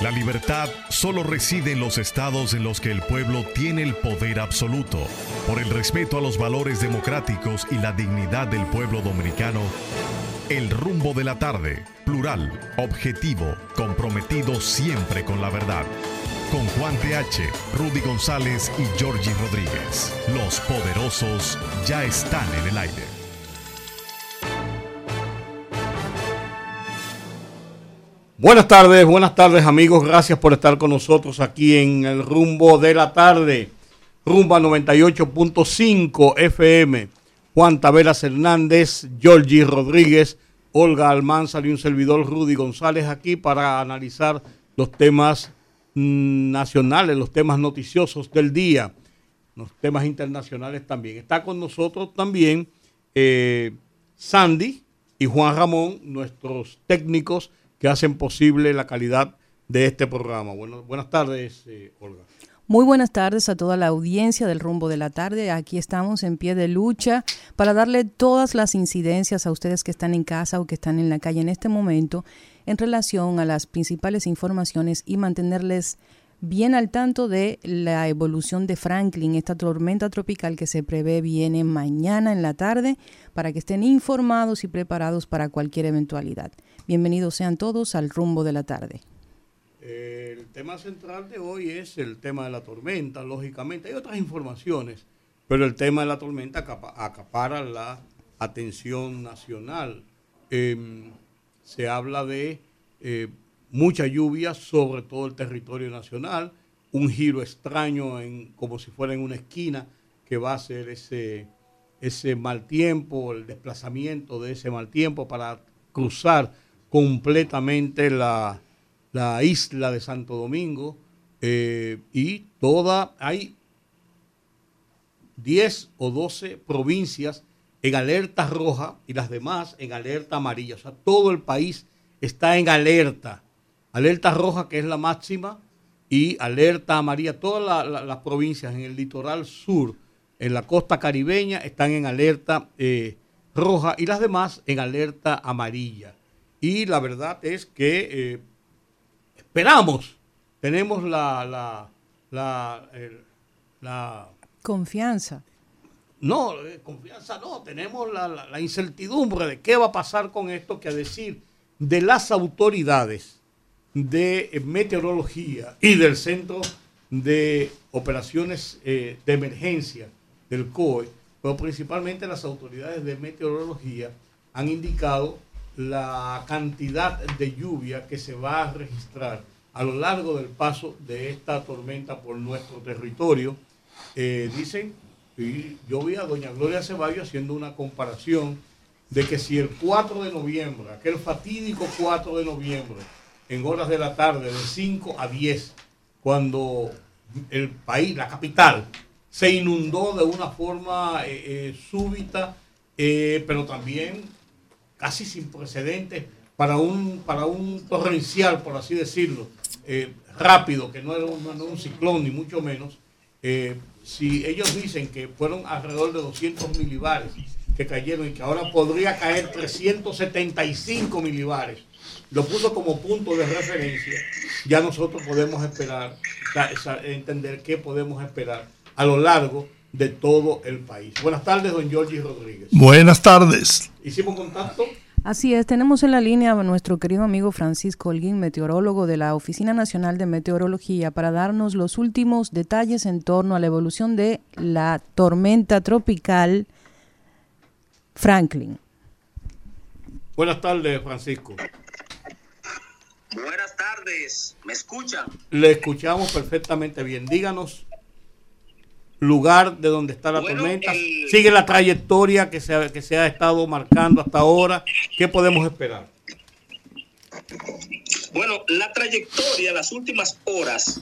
La libertad solo reside en los estados en los que el pueblo tiene el poder absoluto. Por el respeto a los valores democráticos y la dignidad del pueblo dominicano, el rumbo de la tarde, plural, objetivo, comprometido siempre con la verdad. Con Juan TH, Rudy González y Georgie Rodríguez. Los poderosos ya están en el aire. Buenas tardes, buenas tardes amigos, gracias por estar con nosotros aquí en el rumbo de la tarde, rumba 98.5 FM. Juan Taveras Hernández, Georgie Rodríguez, Olga Almanzar y un servidor Rudy González aquí para analizar los temas mm, nacionales, los temas noticiosos del día, los temas internacionales también. Está con nosotros también eh, Sandy y Juan Ramón, nuestros técnicos que hacen posible la calidad de este programa. Bueno, buenas tardes, eh, Olga. Muy buenas tardes a toda la audiencia del rumbo de la tarde. Aquí estamos en pie de lucha para darle todas las incidencias a ustedes que están en casa o que están en la calle en este momento en relación a las principales informaciones y mantenerles bien al tanto de la evolución de Franklin, esta tormenta tropical que se prevé viene mañana en la tarde, para que estén informados y preparados para cualquier eventualidad. Bienvenidos sean todos al rumbo de la tarde. El tema central de hoy es el tema de la tormenta, lógicamente. Hay otras informaciones, pero el tema de la tormenta acapara la atención nacional. Em, se habla de eh, mucha lluvia sobre todo el territorio nacional, un giro extraño en, como si fuera en una esquina que va a ser ese, ese mal tiempo, el desplazamiento de ese mal tiempo para cruzar completamente la, la isla de Santo Domingo eh, y toda, hay 10 o 12 provincias en alerta roja y las demás en alerta amarilla. O sea, todo el país está en alerta. Alerta roja, que es la máxima, y alerta amarilla. Todas las provincias en el litoral sur, en la costa caribeña, están en alerta eh, roja y las demás en alerta amarilla. Y la verdad es que eh, esperamos, tenemos la, la, la, la confianza. No, eh, confianza no, tenemos la, incertidumbre de qué va a pasar con esto, que a decir de las autoridades de meteorología y del Centro de Operaciones eh, de Emergencia del COE, pero principalmente las autoridades de meteorología han indicado la cantidad de lluvia que se va a registrar a lo largo del paso de esta tormenta por nuestro territorio. Eh, dicen, y yo vi a doña Gloria Ceballos haciendo una comparación de que si el 4 de noviembre, aquel fatídico 4 de noviembre, en horas de la tarde, de 5 a 10, cuando el país, la capital, se inundó de una forma eh, eh, súbita, pero también casi sin precedentes para un, para un torrencial, por así decirlo, eh, rápido, que no era un, ciclón ni mucho menos, eh, si ellos dicen que fueron alrededor de 200 milibares que cayeron y que ahora podría caer 375 milibares, lo puso como punto de referencia, ya nosotros podemos esperar, entender qué podemos esperar a lo largo de todo el país. Buenas tardes, don Georgie Rodríguez. Buenas tardes. ¿Hicimos contacto? Así es, tenemos en la línea a nuestro querido amigo Francisco Holguín, meteorólogo de la Oficina Nacional de Meteorología, para darnos los últimos detalles en torno a la evolución de la tormenta tropical Franklin. Buenas tardes, Francisco. Buenas tardes, ¿me escuchan? Le escuchamos perfectamente bien. Díganos lugar de donde está la tormenta, sigue la trayectoria que se, que se ha estado marcando hasta ahora. ¿Qué podemos esperar? Bueno, la trayectoria, las últimas horas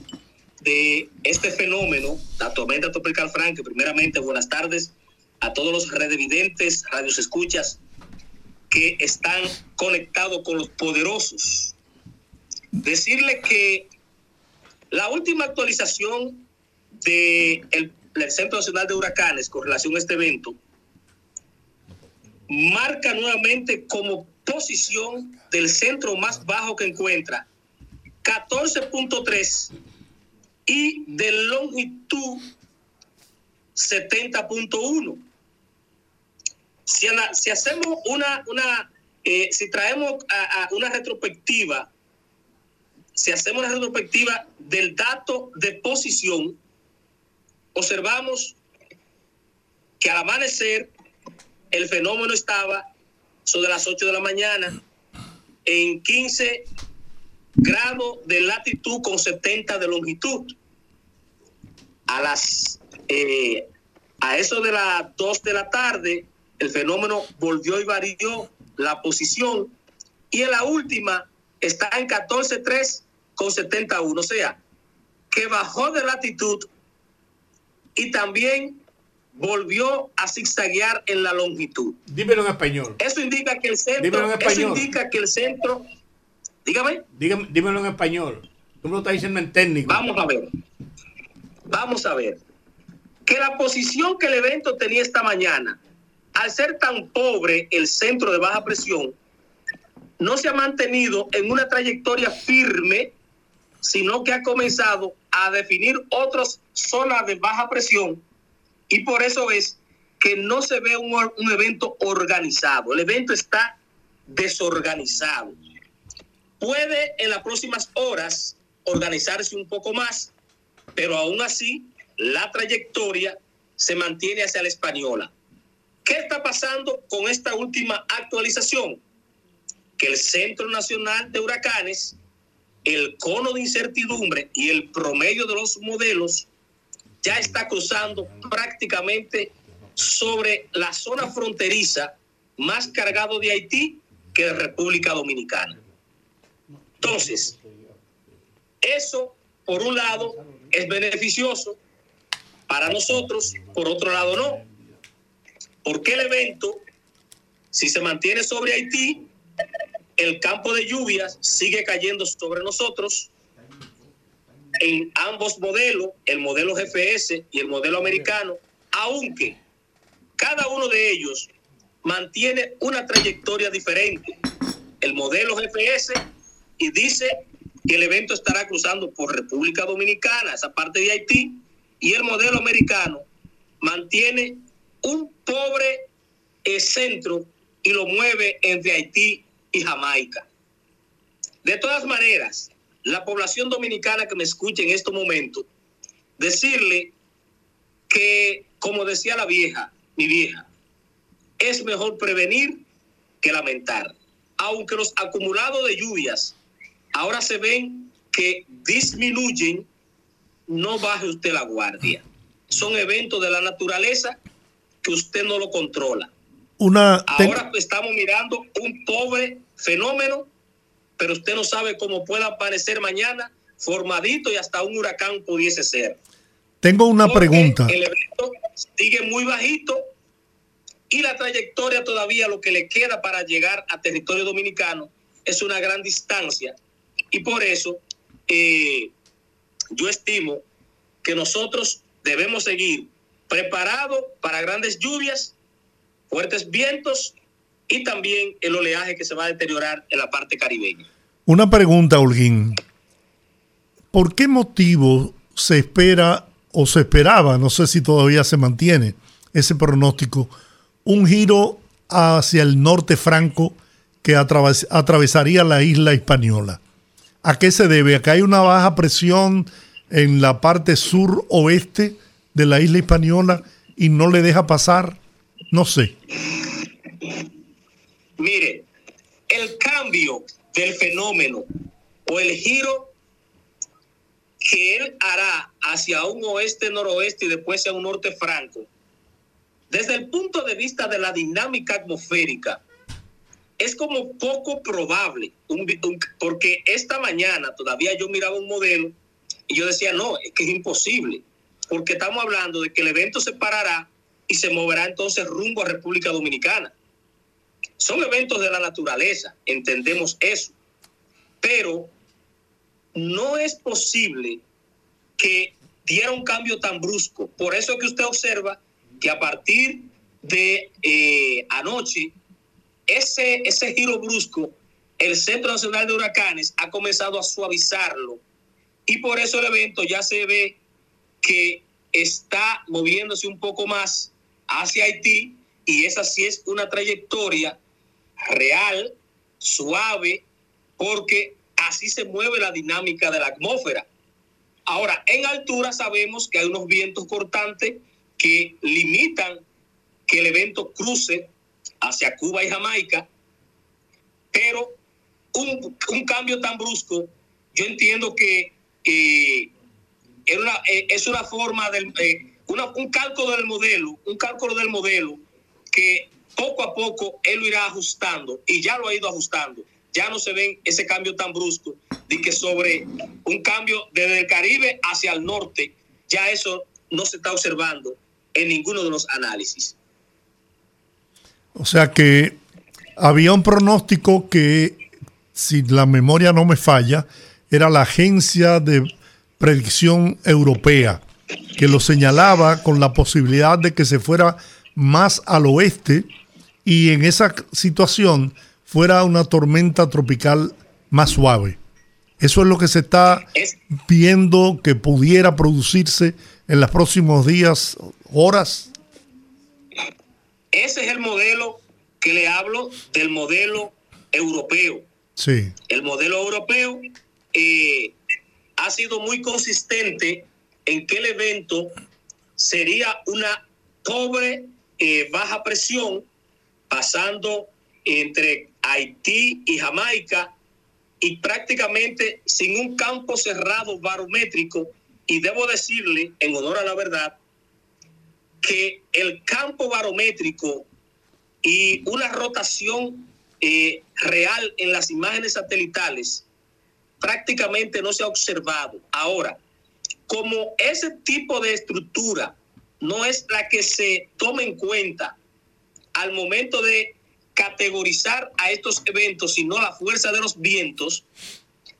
de este fenómeno, la tormenta tropical Frank, primeramente buenas tardes a todos los redevidentes, radios escuchas que están conectados con los poderosos. Decirle que la última actualización del el el Centro Nacional de Huracanes con relación a este evento, marca nuevamente como posición del centro más bajo que encuentra 14.3 y de longitud 70.1. Si, si, hacemos una, una eh, si traemos una retrospectiva, si hacemos una retrospectiva del dato de posición, observamos que al amanecer el fenómeno estaba sobre las 8 de la mañana en 15 grados de latitud con 70 de longitud. A las eh, a eso de las 2 de la tarde, el fenómeno volvió y varió la posición y en la última está en 14.3 con 71, o sea, que bajó de latitud y también volvió a zigzaguear en la longitud. Dímelo en español. Eso indica que el centro, eso indica que el centro, dígame. dígame. Dímelo en español. Tú me lo estás diciendo en técnico. Vamos a ver. Vamos a ver. Que la posición que el evento tenía esta mañana, al ser tan pobre el centro de baja presión, no se ha mantenido en una trayectoria firme, sino que ha comenzado a definir otras zonas de baja presión y por eso es que no se ve un, evento organizado. El evento está desorganizado. Puede en las próximas horas organizarse un poco más, pero aún así la trayectoria se mantiene hacia la española. ¿Qué está pasando con esta última actualización? Que el Centro Nacional de Huracanes, el cono de incertidumbre y el promedio de los modelos ya está cruzando prácticamente sobre la zona fronteriza más cargado de Haití que de República Dominicana. Entonces, eso, por un lado, es beneficioso para nosotros, por otro lado no. Porque el evento, si se mantiene sobre Haití, el campo de lluvias sigue cayendo sobre nosotros en ambos modelos, el modelo GPS y el modelo americano, aunque cada uno de ellos mantiene una trayectoria diferente. El modelo GPS y dice que el evento estará cruzando por República Dominicana, esa parte de Haití, y el modelo americano mantiene un pobre eh, centro y lo mueve entre Haití y Jamaica. De todas maneras, la población dominicana que me escuche en este momento, decirle que, como decía la vieja, mi vieja, es mejor prevenir que lamentar. Aunque los acumulados de lluvias ahora se ven que disminuyen, no baje usted la guardia. Son eventos de la naturaleza que usted no lo controla. Una, ahora estamos mirando un pobre fenómeno pero usted no sabe cómo pueda aparecer mañana formadito y hasta un huracán pudiese ser. Tengo una pregunta. El evento sigue muy bajito y la trayectoria todavía lo que le queda para llegar a territorio dominicano es una gran distancia y por eso eh, yo estimo que nosotros debemos seguir preparados para grandes lluvias, fuertes vientos y también el oleaje que se va a deteriorar en la parte caribeña. Una pregunta, Holguín. ¿Por qué motivo se espera o se esperaba, no sé si todavía se mantiene ese pronóstico, un giro hacia el norte franco que atravesaría la isla española? ¿A qué se debe? ¿A que hay una baja presión en la parte sur-oeste de la isla española y no le deja pasar? No sé. Mire, el cambio del fenómeno o el giro que él hará hacia un oeste-noroeste y después hacia un norte franco, desde el punto de vista de la dinámica atmosférica, es como poco probable, porque esta mañana todavía yo miraba un modelo y yo decía, no, es que es imposible, porque estamos hablando de que el evento se parará y se moverá entonces rumbo a República Dominicana. Son eventos de la naturaleza, entendemos eso, pero no es posible que diera un cambio tan brusco. Por eso que usted observa que a partir de eh, anoche, ese, ese giro brusco el Centro Nacional de Huracanes ha comenzado a suavizarlo y por eso el evento ya se ve que está moviéndose un poco más hacia Haití y esa sí es una trayectoria real, suave, porque así se mueve la dinámica de la atmósfera. Ahora, en altura sabemos que hay unos vientos cortantes que limitan que el evento cruce hacia Cuba y Jamaica, pero un, cambio tan brusco, yo entiendo que eh, eh, es una forma del, eh, un cálculo del modelo, un cálculo del modelo que poco a poco él lo irá ajustando y ya lo ha ido ajustando. Ya no se ve ese cambio tan brusco de que sobre un cambio desde el Caribe hacia el norte, ya eso no se está observando en ninguno de los análisis. O sea que había un pronóstico que, si la memoria no me falla, era la agencia de predicción europea, que lo señalaba con la posibilidad de que se fuera más al oeste y en esa situación fuera una tormenta tropical más suave. Eso es lo que se está viendo que pudiera producirse en los próximos días, horas. Ese es el modelo que le hablo del modelo europeo. Sí. El modelo europeo eh, ha sido muy consistente en que el evento sería una pobre eh, baja presión pasando entre Haití y Jamaica y prácticamente sin un campo cerrado barométrico. Y debo decirle, en honor a la verdad, que el campo barométrico y una rotación eh, real en las imágenes satelitales prácticamente no se ha observado. Ahora, como ese tipo de estructura no es la que se toma en cuenta al momento de categorizar a estos eventos, sino la fuerza de los vientos,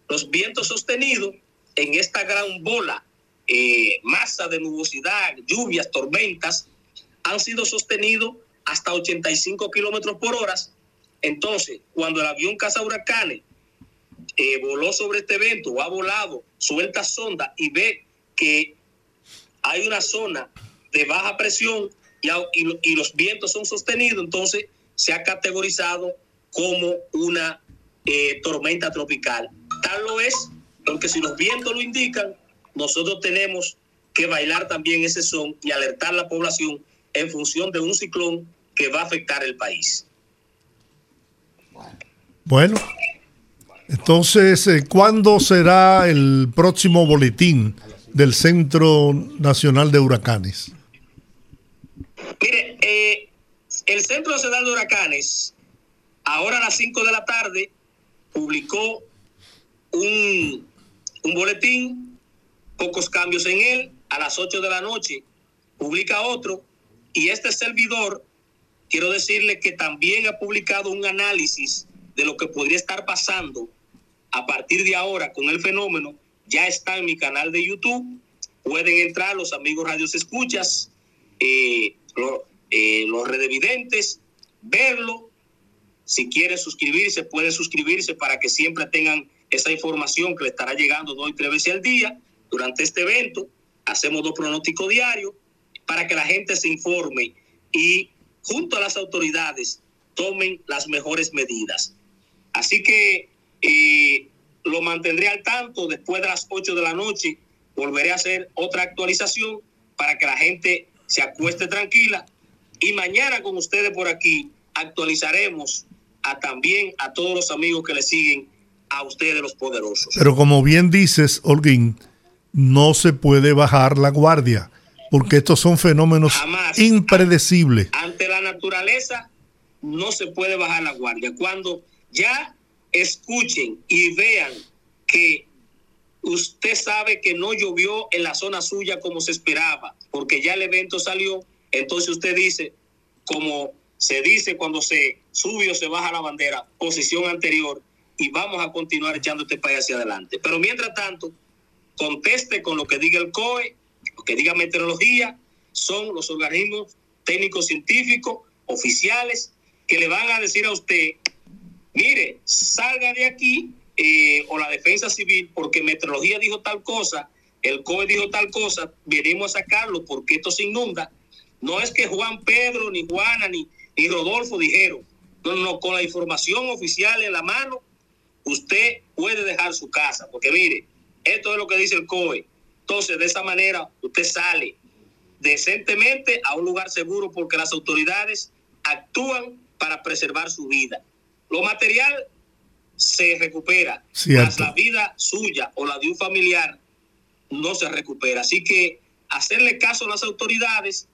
los vientos sostenidos en esta gran bola, eh, masa de nubosidad, lluvias, tormentas, han sido sostenidos hasta 85 kilómetros por hora. Entonces, cuando el avión caza huracanes eh, voló sobre este evento o ha volado, suelta sonda y ve que hay una zona de baja presión y, los vientos son sostenidos, entonces se ha categorizado como una eh, tormenta tropical. Tal lo es, porque si los vientos lo indican, nosotros tenemos que bailar también ese son y alertar a la población en función de un ciclón que va a afectar el país. Bueno, entonces, eh, ¿cuándo será el próximo boletín del Centro Nacional de Huracanes? Mire, eh, el Centro Nacional de Huracanes, ahora a las 5 de la tarde, publicó un, un boletín, pocos cambios en él, a las 8 de la noche publica otro, y este servidor, quiero decirle que también ha publicado un análisis de lo que podría estar pasando a partir de ahora con el fenómeno ya está en mi canal de YouTube. Pueden entrar los amigos radios escuchas, eh, eh, los redevidentes, verlo. Si quiere suscribirse, puede suscribirse para que siempre tengan esa información que le estará llegando dos y tres veces al día durante este evento. Hacemos dos pronósticos diarios para que la gente se informe y junto a las autoridades tomen las mejores medidas. Así que eh, lo mantendré al tanto después de las 8 de la noche. Volveré a hacer otra actualización para que la gente se acueste tranquila. Y mañana con ustedes por aquí actualizaremos a también a todos los amigos que le siguen a ustedes los poderosos. Pero como bien dices, Holguín, no se puede bajar la guardia, porque estos son fenómenos impredecibles. Ante la naturaleza no se puede bajar la guardia. Cuando ya escuchen y vean que usted sabe que no llovió en la zona suya como se esperaba, porque ya el evento salió, entonces usted dice, como se dice cuando se sube o se baja la bandera, posición anterior, y vamos a continuar echando este país hacia adelante. Pero mientras tanto, conteste con lo que diga el COE, lo que diga meteorología, son los organismos técnicos científicos, oficiales, que le van a decir a usted mire, salga de aquí eh, o la defensa civil porque Meteorología dijo tal cosa, el COE dijo tal cosa, venimos a sacarlo porque esto se inunda. No es que Juan Pedro, ni Juana, ni, ni Rodolfo dijeron. No, no, con la información oficial en la mano, usted puede dejar su casa, porque mire, esto es lo que dice el COE. Entonces, de esa manera, usted sale decentemente a un lugar seguro porque las autoridades actúan para preservar su vida. Lo material se recupera, mas la vida suya o la de un familiar no se recupera. Así que hacerle caso a las autoridades,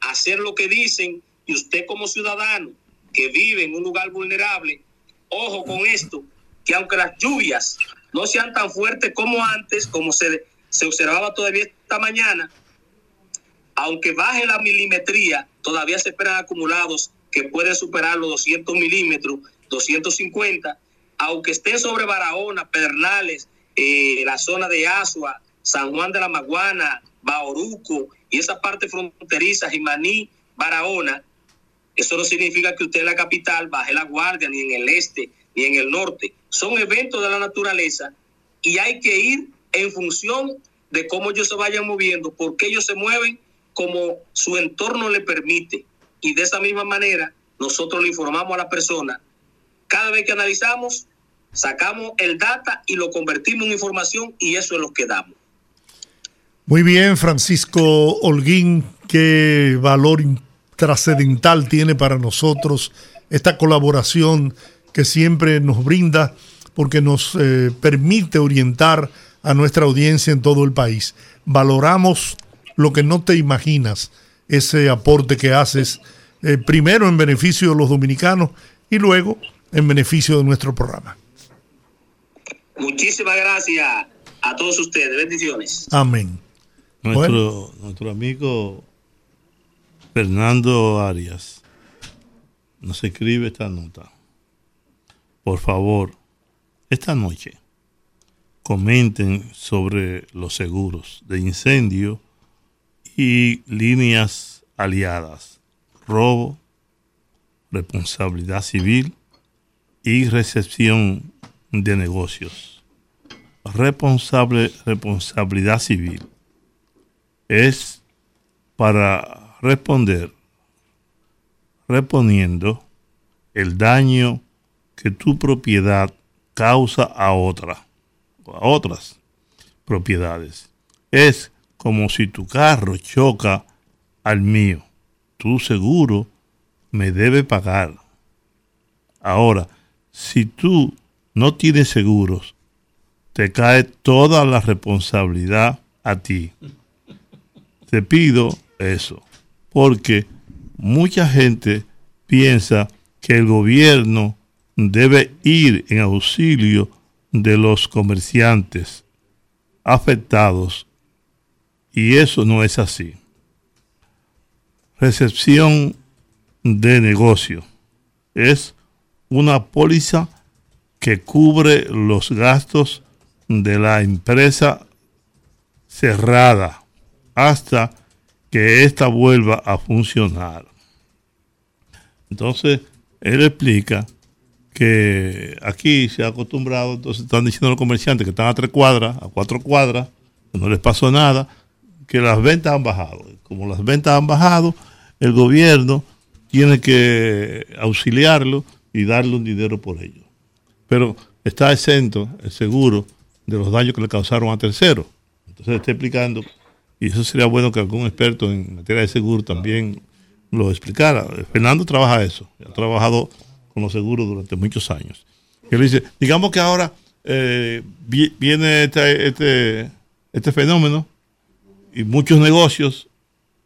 hacer lo que dicen y usted como ciudadano que vive en un lugar vulnerable, ojo con esto, que aunque las lluvias no sean tan fuertes como antes, como se, se observaba todavía esta mañana, aunque baje la milimetría, todavía se esperan acumulados que pueden superar los 200 milímetros, 250, aunque estén sobre Barahona, Pedernales, eh, la zona de Asua, San Juan de la Maguana, Bauruco y esa parte fronteriza, Jimaní, Barahona, eso no significa que usted en la capital baje la guardia, ni en el este, ni en el norte. Son eventos de la naturaleza y hay que ir en función de cómo ellos se vayan moviendo, porque ellos se mueven como su entorno le permite. Y de esa misma manera, nosotros le informamos a la persona. Cada vez que analizamos, sacamos el data y lo convertimos en información y eso es lo que damos. Muy bien, Francisco Holguín, qué valor trascendental tiene para nosotros esta colaboración que siempre nos brinda porque nos eh, permite orientar a nuestra audiencia en todo el país. Valoramos lo que no te imaginas, ese aporte que haces eh, primero en beneficio de los dominicanos y luego en beneficio de nuestro programa. Muchísimas gracias a todos ustedes. Bendiciones. Amén. Nuestro, nuestro amigo Fernando Arias nos escribe esta nota. Por favor, esta noche comenten sobre los seguros de incendio y líneas aliadas, robo, responsabilidad civil y recepción de negocios. Responsable, responsabilidad civil es para responder reponiendo el daño que tu propiedad causa a otra a otras propiedades. Es como si tu carro choca al mío. Tu seguro me debe pagar. Ahora, si tú no tienes seguros, te cae toda la responsabilidad a ti. Te pido eso, porque mucha gente piensa que el gobierno debe ir en auxilio de los comerciantes afectados y eso no es así. Recepción de negocio es una póliza que cubre los gastos de la empresa cerrada hasta que ésta vuelva a funcionar. Entonces, él explica que aquí se ha acostumbrado, entonces están diciendo los comerciantes que están a tres cuadras, a cuatro cuadras, que no les pasó nada, que las ventas han bajado. Como las ventas han bajado, el gobierno tiene que auxiliarlo y darle un dinero por ello. Pero está exento el seguro de los daños que le causaron a terceros. Entonces está explicando, y eso sería bueno que algún experto en materia de seguro también lo explicara. Fernando trabaja eso, ha trabajado con los seguros durante muchos años. Él dice, digamos que ahora eh, viene este, este, este fenómeno y muchos negocios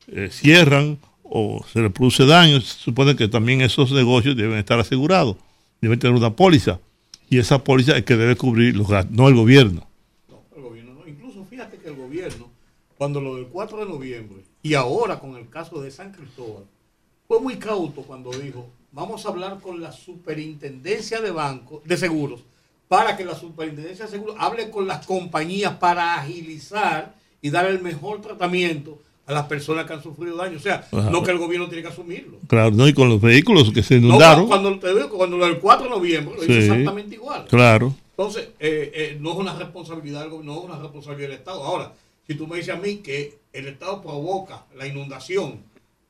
eh, cierran o se les produce daño, se supone que también esos negocios deben estar asegurados, deben tener una póliza. Y esa póliza es que debe cubrir los gastos, no el gobierno. No, el gobierno no. Incluso fíjate que el gobierno, cuando lo del 4 de noviembre y ahora con el caso de San Cristóbal, fue muy cauto cuando dijo, vamos a hablar con la superintendencia de bancos, de seguros, para que la superintendencia de seguros hable con las compañías para agilizar y dar el mejor tratamiento a las personas que han sufrido daño. O sea, no que el gobierno tiene que asumirlo. Claro, no, y con los vehículos que se inundaron. No, cuando, te digo, cuando el 4 de noviembre lo hizo exactamente igual. Claro. Entonces, eh, eh, no es una responsabilidad del no es una responsabilidad del Estado. Ahora, si tú me dices a mí que el Estado provoca la inundación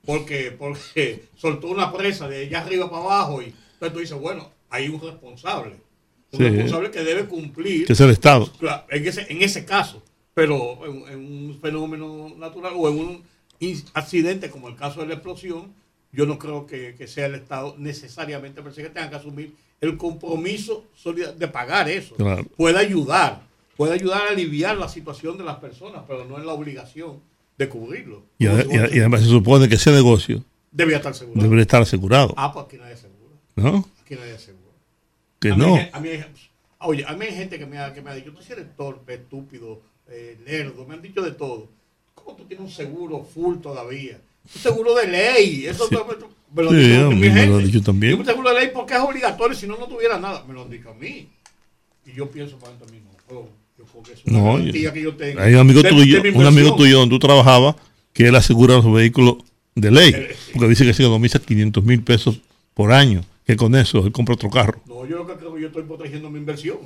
porque, porque soltó una presa de allá arriba para abajo, y entonces tú dices, bueno, hay un responsable. Un responsable que debe cumplir. Que es el Estado. En ese, en ese caso. Pero en, un fenómeno natural o en un accidente como el caso de la explosión, yo no creo que, sea el Estado necesariamente pero que tenga que asumir el compromiso de pagar eso. Puede ayudar, puede ayudar a aliviar la situación de las personas, pero no es la obligación de cubrirlo. Y, además se supone que ese negocio debería estar asegurado. Debería estar asegurado. Ah, pues aquí nadie asegura. ¿No? Aquí nadie asegura. Que no. a mí oye, a mí hay gente que me ha, que me ha dicho, tú eres torpe, estúpido, eh, lerdo, me han dicho de todo. ¿Cómo tú tienes un seguro full todavía? Un seguro de ley. Eso me, lo, dicho, me lo han dicho también. un seguro de ley porque es obligatorio, si no, no tuviera nada. Me lo han dicho a mí. Y yo pienso para mí mismo, oh, yo porque es una no, que yo tengo. Hay un amigo tuyo, un amigo tuyo donde tú trabajabas que él asegura los vehículos de ley. Eh, porque dice que se economiza 500 mil pesos por año. Que con eso él compra otro carro. No, yo creo que yo estoy protegiendo mi inversión.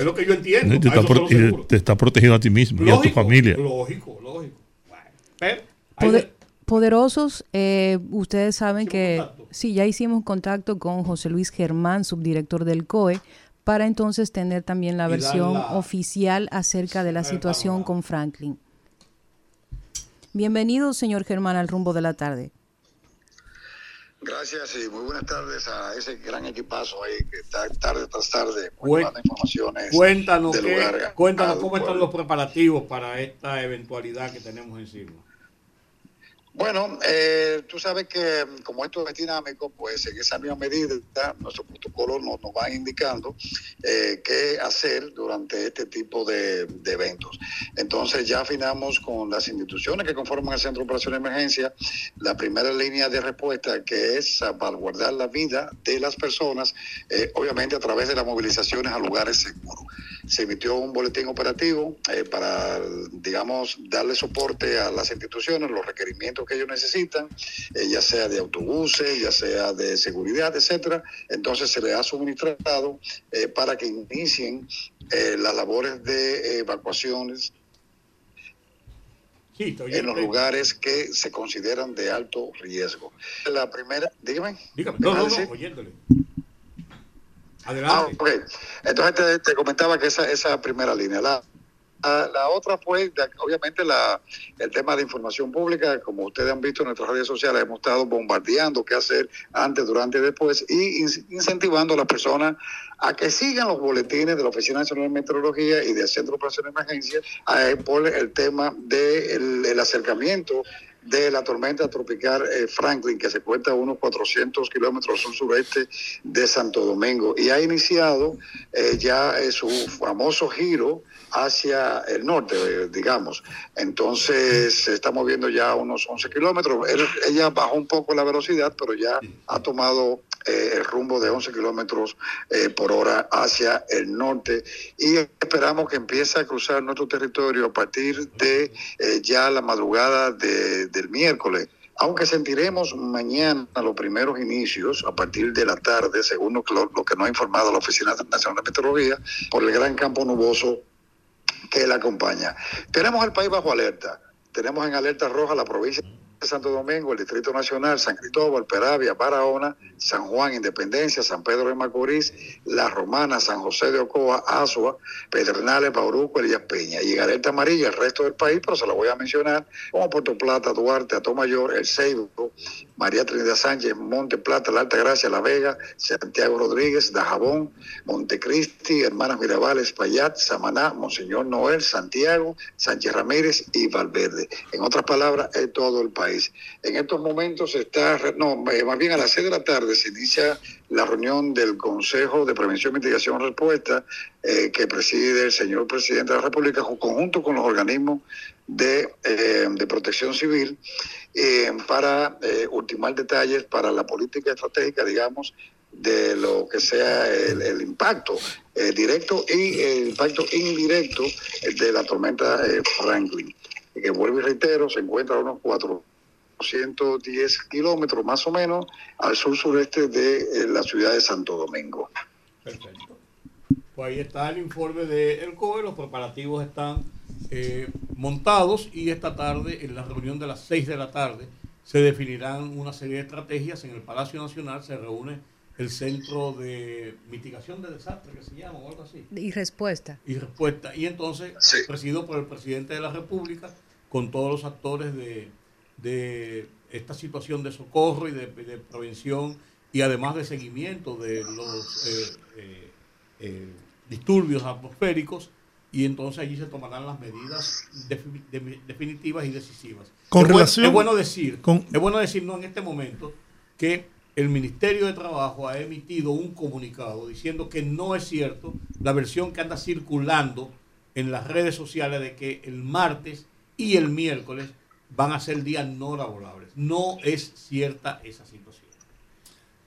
Es lo que yo entiendo. Te, está, te está, protegiendo a ti mismo y a tu familia. Lógico, lógico. poderosos, eh, ustedes saben que sí, ya hicimos contacto con José Luis Germán, subdirector del COE, para entonces tener también la versión oficial acerca de la situación con Franklin. Bienvenido, señor Germán, al rumbo de la tarde. Gracias y muy buenas tardes a ese gran equipazo ahí que está tarde tras tarde Cuéntanos, informaciones cuéntanos, cuéntanos cómo están los preparativos para esta eventualidad que tenemos encima. Bueno, eh, tú sabes que como esto es dinámico, pues en esa misma medida nuestro protocolo nos, nos va indicando eh, qué hacer durante este tipo de, eventos. Entonces ya afinamos con las instituciones que conforman el Centro de Operación de Emergencia la primera línea de respuesta que es salvaguardar la vida de las personas, eh, obviamente a través de las movilizaciones a lugares seguros se emitió un boletín operativo eh, para, digamos, darle soporte a las instituciones, los requerimientos que ellos necesitan, eh, ya sea de autobuses, ya sea de seguridad, etcétera. Entonces se le ha suministrado eh, para que inicien las labores de evacuaciones en los lugares que se consideran de alto riesgo. La primera, dígame. Dígame, no, no, no, oyéndole. Ah, Entonces te, comentaba que esa, esa primera línea. La, la otra fue, obviamente, la, el tema de información pública. Como ustedes han visto en nuestras redes sociales, hemos estado bombardeando qué hacer antes, durante y después y incentivando a las personas a que sigan los boletines de la Oficina Nacional de Meteorología y del Centro de Operación de Emergencia por el tema del el acercamiento de la tormenta tropical eh, Franklin, que se cuenta a unos 400 kilómetros sur sureste de Santo Domingo, y ha iniciado eh, ya eh, su famoso giro hacia el norte, digamos. Entonces se está moviendo ya a unos 11 kilómetros. ella bajó un poco la velocidad, pero ya ha tomado eh, el rumbo de 11 kilómetros eh, por hora hacia el norte y esperamos que empiece a cruzar nuestro territorio a partir de eh, ya la madrugada del miércoles aunque sentiremos mañana los primeros inicios a partir de la tarde, según lo, lo, que nos ha informado la Oficina Nacional de Meteorología, por el gran campo nuboso que la acompaña. Tenemos el país bajo alerta. Tenemos en alerta roja la provincia Santo Domingo, el Distrito Nacional, San Cristóbal, Peravia, Barahona, San Juan, Independencia, San Pedro de Macorís, La Romana, San José de Ocoa, Azua, Pedernales, Bauruco, Elías Peña. Y alerta amarilla el resto del país, pero se lo voy a mencionar, como Puerto Plata, Duarte, Atomayor, El Ceibo, María Trinidad Sánchez, Monte Plata, La Alta Gracia, La Vega, Santiago Rodríguez, Dajabón, Montecristi, Hermanas Mirabal, Espaillat, Samaná, Monseñor Noel, Santiago, Sánchez Ramírez y Valverde. En otras palabras, es todo el país. En estos momentos está, no, eh, más bien a las seis de la tarde se inicia la reunión del Consejo de Prevención, Mitigación y Respuesta eh, que preside el señor presidente de la República, conjunto con los organismos de, eh, de protección civil eh, para eh, ultimar detalles para la política estratégica, digamos, de lo que sea el, impacto directo y el impacto indirecto de la tormenta Franklin. que vuelvo y reitero, se encuentra a unos 410 kilómetros más o menos al sur-sureste de eh, la ciudad de Santo Domingo. Perfecto. Pues ahí está el informe del COE, los preparativos están eh, montados y esta tarde, en la reunión de las 6 de la tarde, se definirán una serie de estrategias. En el Palacio Nacional se reúne el Centro de Mitigación de Desastres, que se llama, o algo así. Y respuesta. Y respuesta. Y entonces, Sí. presidido por el presidente de la República, con todos los actores de, de esta situación de socorro y de, de prevención y además de seguimiento de los eh, eh, eh, disturbios atmosféricos. Y entonces allí se tomarán las medidas defi- de- definitivas y decisivas. Con es, buen- relación- es bueno decir, con- es bueno decir no en este momento que el Ministerio de Trabajo ha emitido un comunicado diciendo que no es cierto la versión que anda circulando en las redes sociales de que el martes y el miércoles van a ser días no laborables. No es cierta esa situación.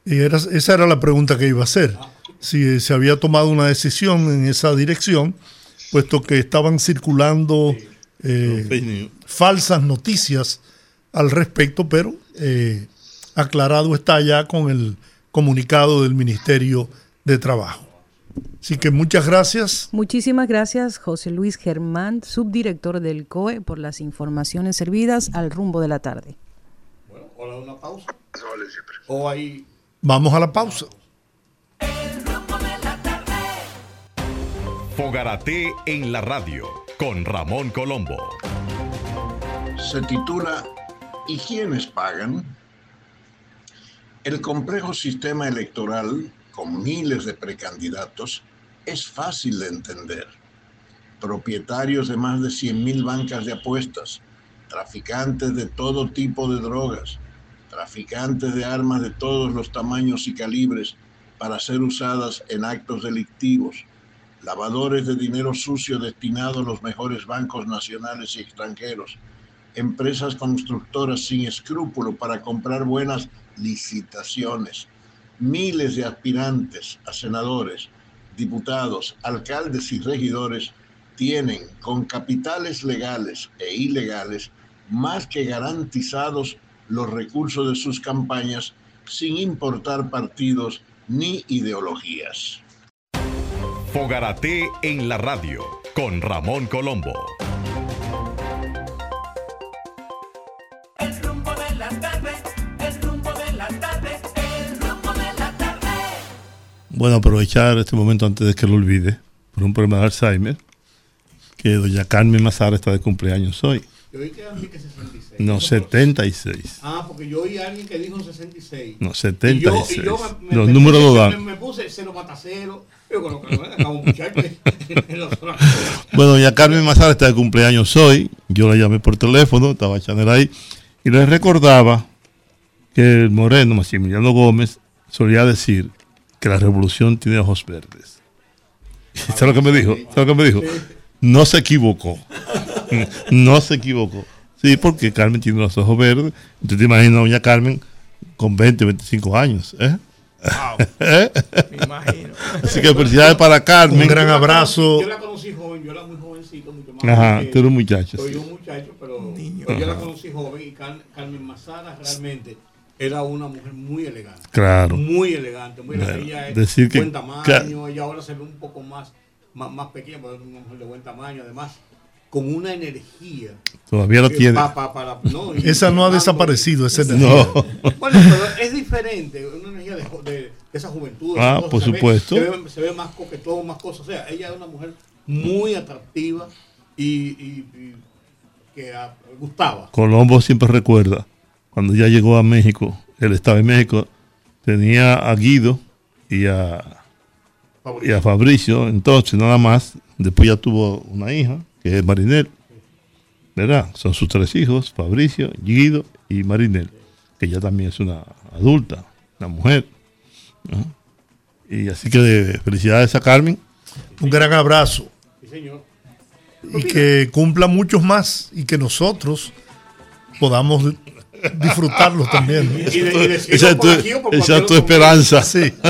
Y era- esa era la pregunta que iba a hacer. Si se había tomado una decisión en esa dirección, puesto que estaban circulando eh, falsas noticias al respecto, pero eh, aclarado está ya con el comunicado del Ministerio de Trabajo. Así que muchas gracias. Muchísimas gracias, José Luis Germán, subdirector del COE, por las informaciones servidas al rumbo de la tarde. Bueno, hora de una pausa. Eso vale siempre. O ahí Vamos a la pausa. Fogarate en la radio con Ramón Colombo. se titula ¿Y quiénes pagan? El complejo sistema electoral, con miles de precandidatos, es fácil de entender. Propietarios de más de 100.000 bancas de apuestas, traficantes de todo tipo de drogas, traficantes de armas de todos los tamaños y calibres para ser usadas en actos delictivos, lavadores de dinero sucio destinado a los mejores bancos nacionales y extranjeros, empresas constructoras sin escrúpulo para comprar buenas licitaciones, miles de aspirantes a senadores, diputados, alcaldes y regidores tienen con capitales legales e ilegales más que garantizados los recursos de sus campañas sin importar partidos ni ideologías. Fogarate en la radio con Ramón Colombo. El rumbo de la tarde, el rumbo de la tarde, el rumbo de la tarde. Bueno, aprovechar este momento antes de que lo olvide, por un problema de Alzheimer, que doña Carmen Mazara está de cumpleaños hoy. yo oí que que 66. No, 76. Ah, porque yo oí a alguien que dijo 66. No, Y yo- 76. y yo me- me- Los me números lo dan. me puse cero mata cero. Yo con lo que no acabo muchacho. en la zona. Bueno, doña Carmen Mazara está de cumpleaños hoy. Yo la llamé por teléfono, estaba Chanel ahí. Y les recordaba que el moreno, Maximiliano Gómez, solía decir que la revolución tiene ojos verdes. ¿Sabes lo que me dijo? ¿Sabes lo que me dijo? No se equivocó. No se equivocó. Sí, porque Carmen tiene los ojos verdes. Usted te imagina a doña Carmen con 20, 25 años. ¿eh? ¿Eh? Me imagino. Así que felicidades para Carmen. Un gran abrazo. Yo la conocí joven, yo era muy jovencito, mucho más. Ajá, tú eres un muchacho, Soy sí. un muchacho, pero, Niño. yo la conocí joven y Car- Carmen Mazara realmente era una mujer muy elegante. Claro. Muy elegante, muy elegante. Bueno, Ella es decir que- buen tamaño, que- ella ahora se ve un poco más, más, más pequeña, pero es una mujer de buen tamaño, además, con una energía. Todavía lo que tiene. pa- pa- para- no, Esa no ha desaparecido, esa energía. No. Bueno, pero es diferente, una energía de, de- de esa juventud. Ah, por se ve- supuesto. se, ve, se ve más coquetón, más cosas. O sea, ella es una mujer muy atractiva y, y- y que ah, gustaba. Colombo siempre recuerda, cuando ya llegó a México, él estaba en México, tenía a Guido y a, y a Fabricio, entonces nada más, después ya tuvo una hija, que es Marinel, ¿verdad? Son sus tres hijos, Fabricio, Guido y Marinel, que ya también es una adulta, una mujer. ¿no? Y así que felicidades a Carmen. Un gran abrazo. Sí, señor. Y que cumpla muchos más y que nosotros podamos di- disfrutarlos también. Y, de- y decirlo Esa es tu, esa esperanza. Sí.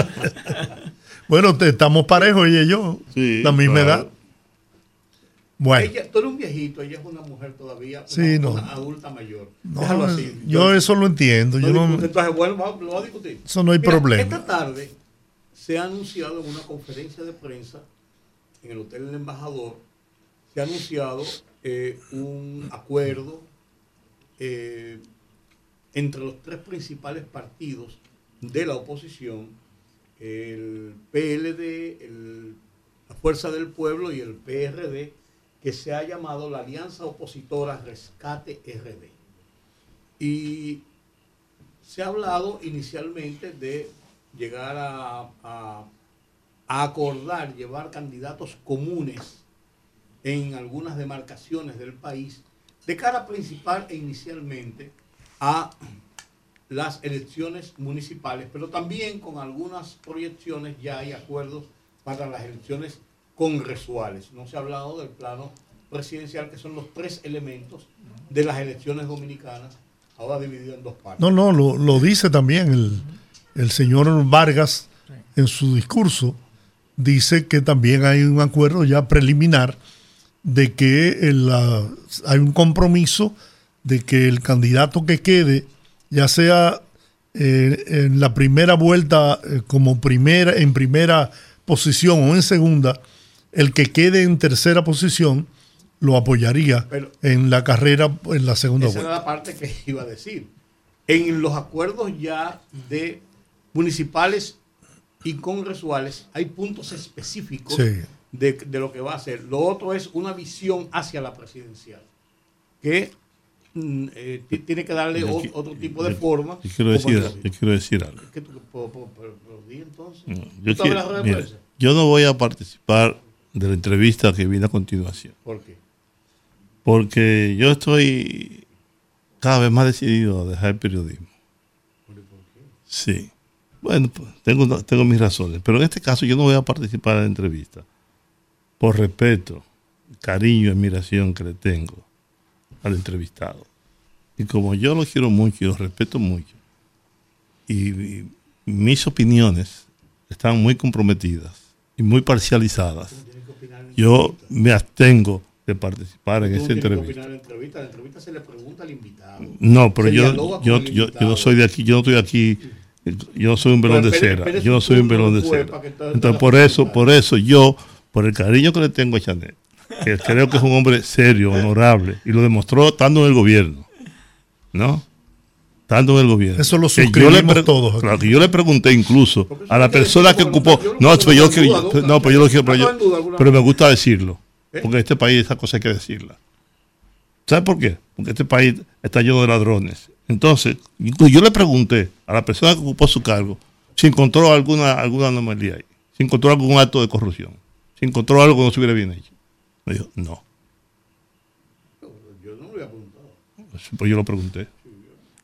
Bueno, te- estamos parejos ella y yo, Sí, la misma claro. edad. Bueno. Ella, tú eres un viejito, ella es una mujer todavía, Sí, una, no. una adulta mayor. No, Déjalo así. yo eso lo entiendo. No Yo no, discute. Entonces, bueno, lo vamos a discutir. Eso no hay Mira, problema. Esta tarde se ha anunciado en una conferencia de prensa en el Hotel del Embajador, se ha anunciado eh, un acuerdo eh, entre los tres principales partidos de la oposición, el PLD, el- la Fuerza del Pueblo y el PRD, que se ha llamado la Alianza Opositora Rescate RD. Y se ha hablado inicialmente de llegar a, acordar, llevar candidatos comunes en algunas demarcaciones del país, de cara principal e inicialmente a las elecciones municipales, pero también con algunas proyecciones ya hay acuerdos para las elecciones congresuales. No se ha hablado del plano presidencial, que son los tres elementos de las elecciones dominicanas, ahora dividido en dos partes. No, no, lo, lo dice también el, el señor Vargas en su discurso. Dice que también hay un acuerdo ya preliminar de que el, la- hay un compromiso de que el candidato que quede, ya sea eh, en la primera vuelta eh, como primera, en primera posición o en segunda, el que quede en tercera posición lo apoyaría Pero- en la carrera en la segunda Esa vuelta. era la parte que iba a decir. En los acuerdos ya de municipales y congresuales hay puntos específicos Sí. de, de lo que va a hacer. Lo otro es una visión hacia la presidencial, que mm, eh, ti- tiene que darle Yo otro tipo de yo- forma. Yo quiero decir, yo quiero decir algo. ¿Qué tú- po- po- pero- pero di entonces? Yo no voy a participar de la entrevista que viene a continuación, ¿Por qué? porque yo estoy cada vez más decidido a dejar el periodismo. Sí. Bueno, pues, tengo, tengo mis razones, pero en este caso yo no voy a participar en la entrevista por respeto, cariño y admiración que le tengo al entrevistado. Y como yo lo quiero mucho y lo respeto mucho, y, y mis opiniones están muy comprometidas y muy parcializadas, yo me abstengo de participar en esa que entrevista. la entrevista. En la entrevista se le pregunta al invitado. No, pero yo, yo, yo, yo no soy de aquí, yo no estoy aquí, yo no soy un velón de espere- cera, yo no soy un velón de cera. entonces por eso, por eso yo, por el cariño que le tengo a Chanel, que creo que es un hombre serio, honorable, y lo demostró estando en el gobierno, ¿no? Estando en el gobierno. Eso lo Que yo suscribimos le pre- todos. Claro, que yo le pregunté incluso a la persona que ocupó, yo no pero yo, quiero- duda nunca. no, pero yo lo quiero, pero, yo- pero me gusta decirlo, ¿Eh? porque en este país esa cosa hay que decirla. ¿Sabe por qué? Porque este país está lleno de ladrones. Entonces, incluso yo le pregunté a la persona que ocupó su cargo si encontró alguna, alguna anomalía ahí, si encontró algún acto de corrupción, si encontró algo que no estuviera bien hecho. Me dijo, no. Yo no lo había preguntado. Pues yo lo pregunté.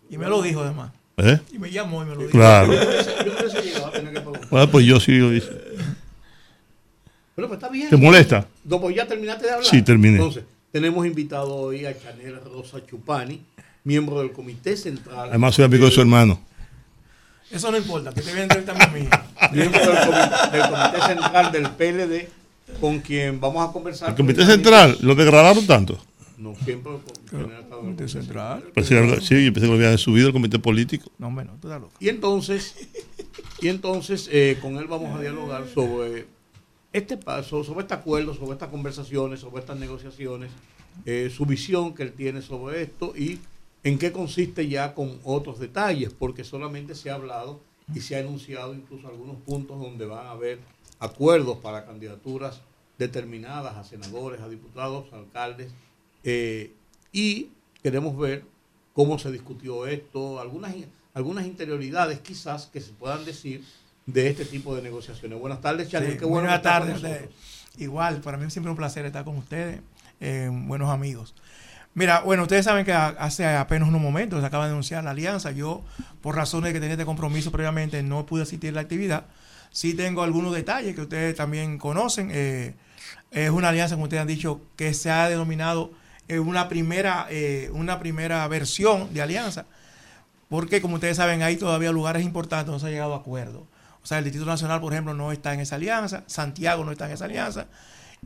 Y me lo dijo además. ¿Eh? Y me llamó y me lo dijo. Claro. Yo por eso llegaba a tener que preguntar. Bueno, pues yo sí lo hice. Pero pues está bien. ¿Te molesta? No, pues ya terminaste de hablar. Sí, terminé. Entonces, tenemos invitado hoy a Chanel Rosa Chupani, miembro del Comité Central. Además soy amigo de su hermano. Eso no importa, que te voy a entrevistar a mí. Miembro del comité, del comité Central del PLD, con quien vamos a conversar. El Comité Central, ¿lo degradaron tanto? No, siempre. con- Chanel ha estado en el Comité Central. Sí, yo pensé que lo habían subido el Comité Político. No, hombre, no, tú estás loco. Y entonces, y entonces eh, con él vamos a dialogar sobre este paso, sobre este acuerdo, sobre estas conversaciones, sobre estas negociaciones, eh, su visión que él tiene sobre esto y en qué consiste ya con otros detalles, porque solamente se ha hablado y se ha anunciado incluso algunos puntos donde van a haber acuerdos para candidaturas determinadas a senadores, a diputados, a alcaldes, eh, y queremos ver cómo se discutió esto, algunas, algunas interioridades quizás que se puedan decir de este tipo de negociaciones. Buenas tardes, Chanel. Sí, Qué bueno buenas tardes. Igual, para mí es siempre un placer estar con ustedes, eh, buenos amigos. Mira, bueno, ustedes saben que hace apenas unos momentos se acaba de anunciar la alianza. Yo, por razones que tenía este compromiso previamente, no pude asistir a la actividad. Sí tengo algunos detalles que ustedes también conocen. eh, es una alianza, como ustedes han dicho, que se ha denominado eh, una, primera, eh, una primera versión de alianza porque como ustedes saben hay todavía lugares importantes donde se ha llegado a acuerdo. O sea, el Distrito Nacional, por ejemplo, no está en esa alianza, Santiago no está en esa alianza,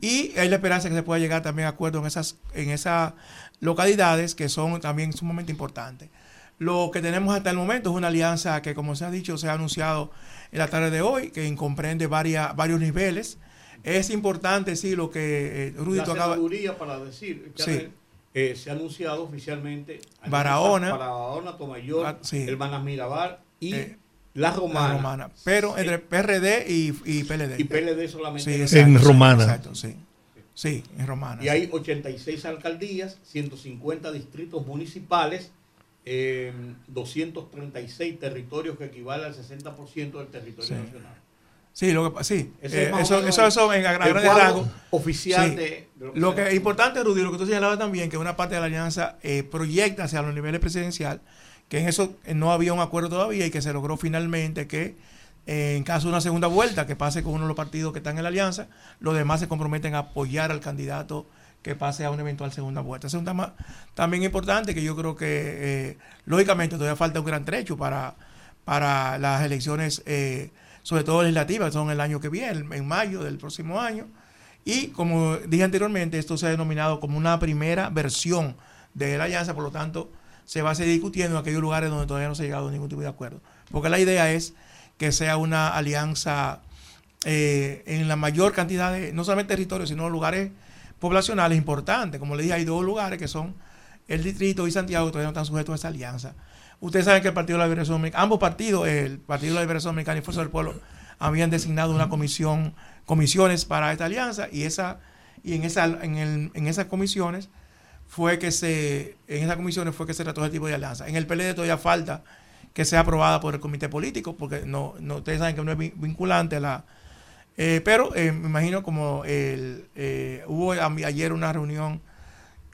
Y hay la esperanza que se pueda llegar también a acuerdo en esas, en esas localidades que son también sumamente importantes. Lo que tenemos hasta el momento es una alianza que, como se ha dicho, se ha anunciado en la tarde de hoy, que comprende varios niveles. Es importante, sí, lo que eh, Rudy la acaba- para decir, Sí. Chanel, eh, se ha anunciado oficialmente Barahona. Barahona, Tomayor, Ah, sí. Hermanas Mirabal y Eh, La la Romana. romana. Pero entre PRD y, y PLD. Y PLD solamente. Sí, en exacto, En sí, Romana. Exacto, sí. Sí, en Romana. Y sí. hay 86 alcaldías, 150 distritos municipales, eh, 236 territorios que equivale al 60% del territorio Sí. nacional. Sí, lo que, pa- sí. Eh, eso, eso, el- eso en a grandes rasgos. oficial Sí. de, de lo que es importante, Rudy, lo que tú señalabas también, que una parte de la alianza eh, proyecta hacia los niveles presidencial, que en eso eh, no había un acuerdo todavía y que se logró finalmente que eh, en caso de una segunda vuelta que pase con uno de los partidos que están en la alianza, los demás se comprometen a apoyar al candidato que pase a una eventual segunda vuelta. Ese es un tema también importante que yo creo que, lógicamente, todavía falta un gran trecho para, para las elecciones, eh, sobre todo legislativas, son el año que viene, en mayo del próximo año. Y como dije anteriormente, esto se ha denominado como una primera versión de la alianza, por lo tanto, se va a seguir discutiendo en aquellos lugares donde todavía no se ha llegado a ningún tipo de acuerdo. Porque la idea es que sea una alianza eh, en la mayor cantidad de, no solamente territorios, sino lugares poblacionales importantes. Como le dije, hay dos lugares que son el distrito y Santiago, que todavía no están sujetos a esa alianza. Ustedes saben que el Partido de la Liberación Dominicana, ambos partidos, el Partido de la Liberación Dominicana y Fuerza del Pueblo, habían designado una comisión, comisiones para esta alianza y esa y en esa en, el- en esas comisiones fue que se en esas comisiones fue que se trató ese tipo de alianza. En el PLD todavía falta que sea aprobada por el comité político porque no, no ustedes saben que no es vin- vinculante la eh, pero eh, me imagino como el, eh, hubo ayer una reunión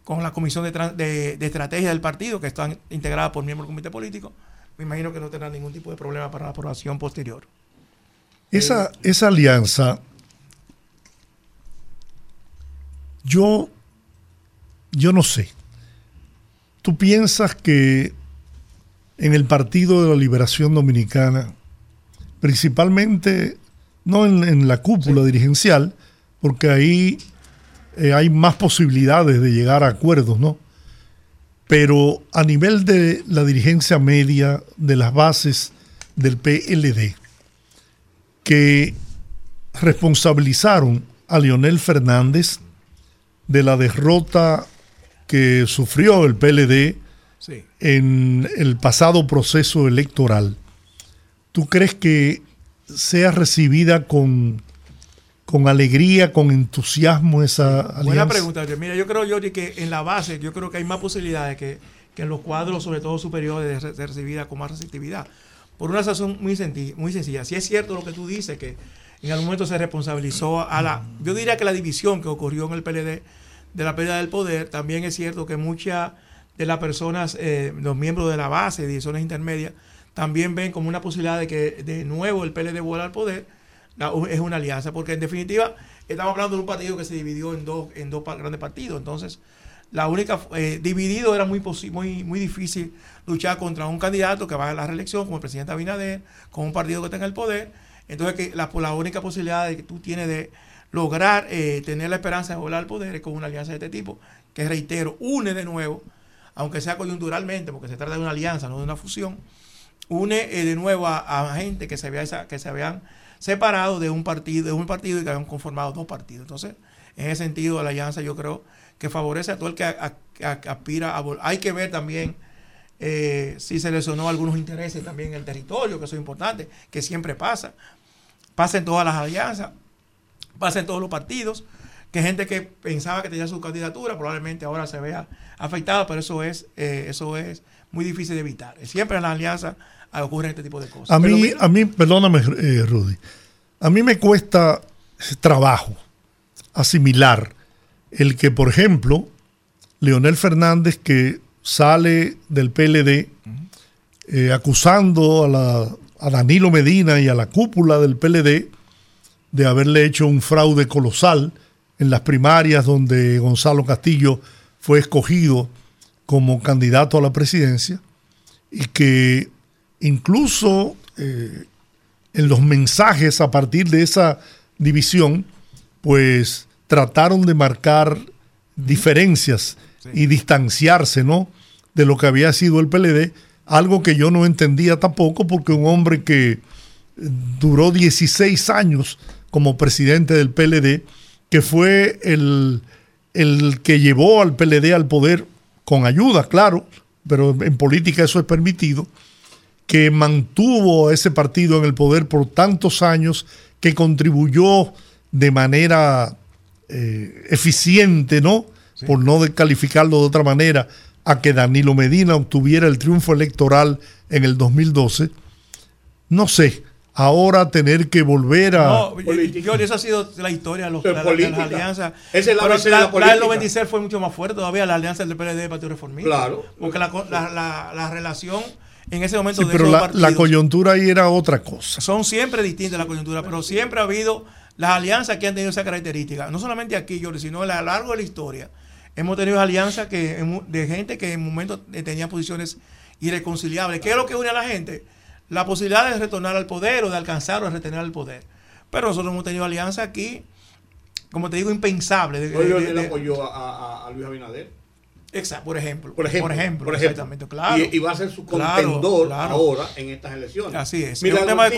con la comisión de, de- de estrategia del partido, que están integradas por miembros del comité político, me imagino que no tendrá ningún tipo de problema para la aprobación posterior. Esa, esa alianza, yo, yo no sé. ¿Tú piensas que en el Partido de la Liberación Dominicana, principalmente, no en, en la cúpula dirigencial, porque ahí eh, hay más posibilidades de llegar a acuerdos, ¿no? Pero a nivel de la dirigencia media, de las bases del PLD, que responsabilizaron a Leonel Fernández de la derrota que sufrió el PLD Sí. en el pasado proceso electoral. ¿Tú crees que sea recibida con, con alegría, con entusiasmo esa alianza? Buena pregunta. Mira, yo creo, Jordi, que en la base, yo creo que hay más posibilidades que, que en los cuadros, sobre todo superiores, de, de recibida con más receptividad. Por una razón muy, sencilla. Si es cierto lo que tú dices, que en algún momento se responsabilizó a la. Yo diría que la división que ocurrió en el PLD de la pérdida del poder, también es cierto que muchas de las personas, eh, los miembros de la base, de zonas intermedias, también ven como una posibilidad de que de nuevo el PLD vuelva al poder. Es una alianza, porque en definitiva estamos hablando de un partido que se dividió en dos, en dos grandes partidos. Entonces, la única eh, dividido era muy, muy, muy difícil luchar contra un candidato que va a la reelección, como el presidente Abinader, con un partido que está en el poder. Entonces, que la, la única posibilidad que tú tienes de lograr eh, tener la esperanza de volar al poder es con una alianza de este tipo, que reitero, une de nuevo, aunque sea coyunturalmente, porque se trata de una alianza, no de una fusión, une eh, de nuevo a, gente que se, había, que se habían separado de un partido, de un partido y que habían conformado dos partidos. Entonces, en ese sentido, la alianza yo creo que favorece a todo el que a- a- aspira Hay que ver también eh, si se lesionó algunos intereses también en el territorio, que eso es importante, que siempre pasa. Pasa en todas las alianzas, pasa en todos los partidos, que gente que pensaba que tenía su candidatura probablemente ahora se vea afectada, pero eso es, eh, eso es muy difícil de evitar. Siempre en las alianzas ocurren este tipo de cosas. A mí, mira- a mí, perdóname, eh, Rudy, a mí me cuesta trabajo asimilar el que, por ejemplo, Leonel Fernández, que sale del PLD eh, acusando a, la- a Danilo Medina y a la cúpula del PLD de haberle hecho un fraude colosal en las primarias donde Gonzalo Castillo fue escogido como candidato a la presidencia y que incluso eh, en los mensajes a partir de esa división, pues trataron de marcar diferencias y distanciarse, ¿no? De lo que había sido el PLD, algo que yo no entendía tampoco porque un hombre que duró 16 años como presidente del PLD, que fue el, el que llevó al PLD al poder con ayuda, claro, pero en política eso es permitido, que mantuvo a ese partido en el poder por tantos años, que contribuyó de manera eh, eficiente, ¿no? Por no descalificarlo de otra manera, a que Danilo Medina obtuviera el triunfo electoral en el 2012. No sé, ahora tener que volver a... No, yo, esa ha sido la historia de, los, Pero la- de las alianzas. Esa es la Pero base de la la, la del 96 fue mucho más fuerte todavía, la alianza del PLD y del Partido Reformista. Claro. Porque la, co- la, la- la relación en ese momento Sí, de pero esos la, partidos la coyuntura ahí era otra cosa. son siempre distintas la coyuntura, pero siempre ha habido las alianzas que han tenido esa característica. No solamente aquí, Jordi, sino a lo largo de la historia. Hemos tenido alianzas que, de gente que en momentos eh, tenía posiciones irreconciliables. ¿Qué es lo que une a la gente? La posibilidad de retornar al poder o de alcanzar o de retener el poder. Pero nosotros hemos tenido alianzas aquí, como te digo, impensables. de- Hoy de- él apoyó a, a- a Luis Abinader. Exacto, por ejemplo. Por ejemplo, Por ejemplo, por ejemplo. exactamente, claro. Y, y va a ser su Claro, contendor claro. ahora en estas elecciones. Así es. Milagro Es un tema de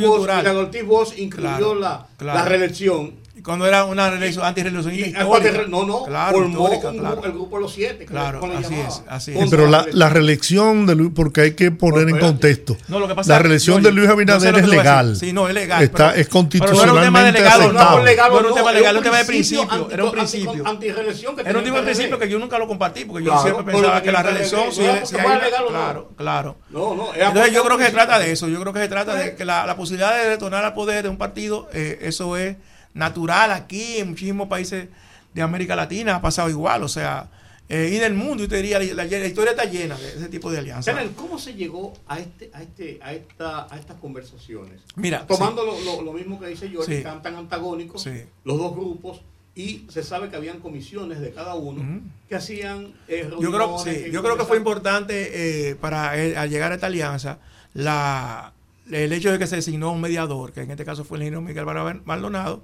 coyuntural. Milagro Ortiz Bosch incluyó Claro, la, claro. la reelección. Cuando era una Y histórica. no, no, claro, formó un claro. el grupo de los siete. Claro, así llamaba. es, así Sí, es. pero la, la reelección de Luis, porque hay que poner en contexto. No, lo que pasa la reelección de Luis Abinader es legal. Sí, no, es legal, Está, pero- es pero no era un tema de constitucionalmente legado, no, aceptable. legal, No era un tema era legal, era un tema de principio era un principio. Era un tenía tipo de principio que yo nunca lo compartí, porque yo siempre pero pensaba que la reelección, no. claro, claro. No, no, era Entonces yo creo que se trata de eso, yo creo que se trata de que la, la posibilidad de retornar al poder de un partido, eh, eso es natural aquí, en muchísimos países de América Latina ha pasado igual, o sea, eh, y del mundo, yo te diría, la, la historia está llena de ese tipo de alianzas. ¿cómo se llegó a este, a este, a esta, a estas conversaciones? Mira, tomando lo, lo- lo mismo que dice Jorge, Sí. que eran tan antagónicos Sí. los dos grupos y se sabe que habían comisiones de cada uno que hacían eh, Yo creo, sí, yo creo que fue importante eh, para eh, al llegar a esta alianza la, el hecho de que se designó un mediador, que en este caso fue el ingeniero Miguel Maldonado,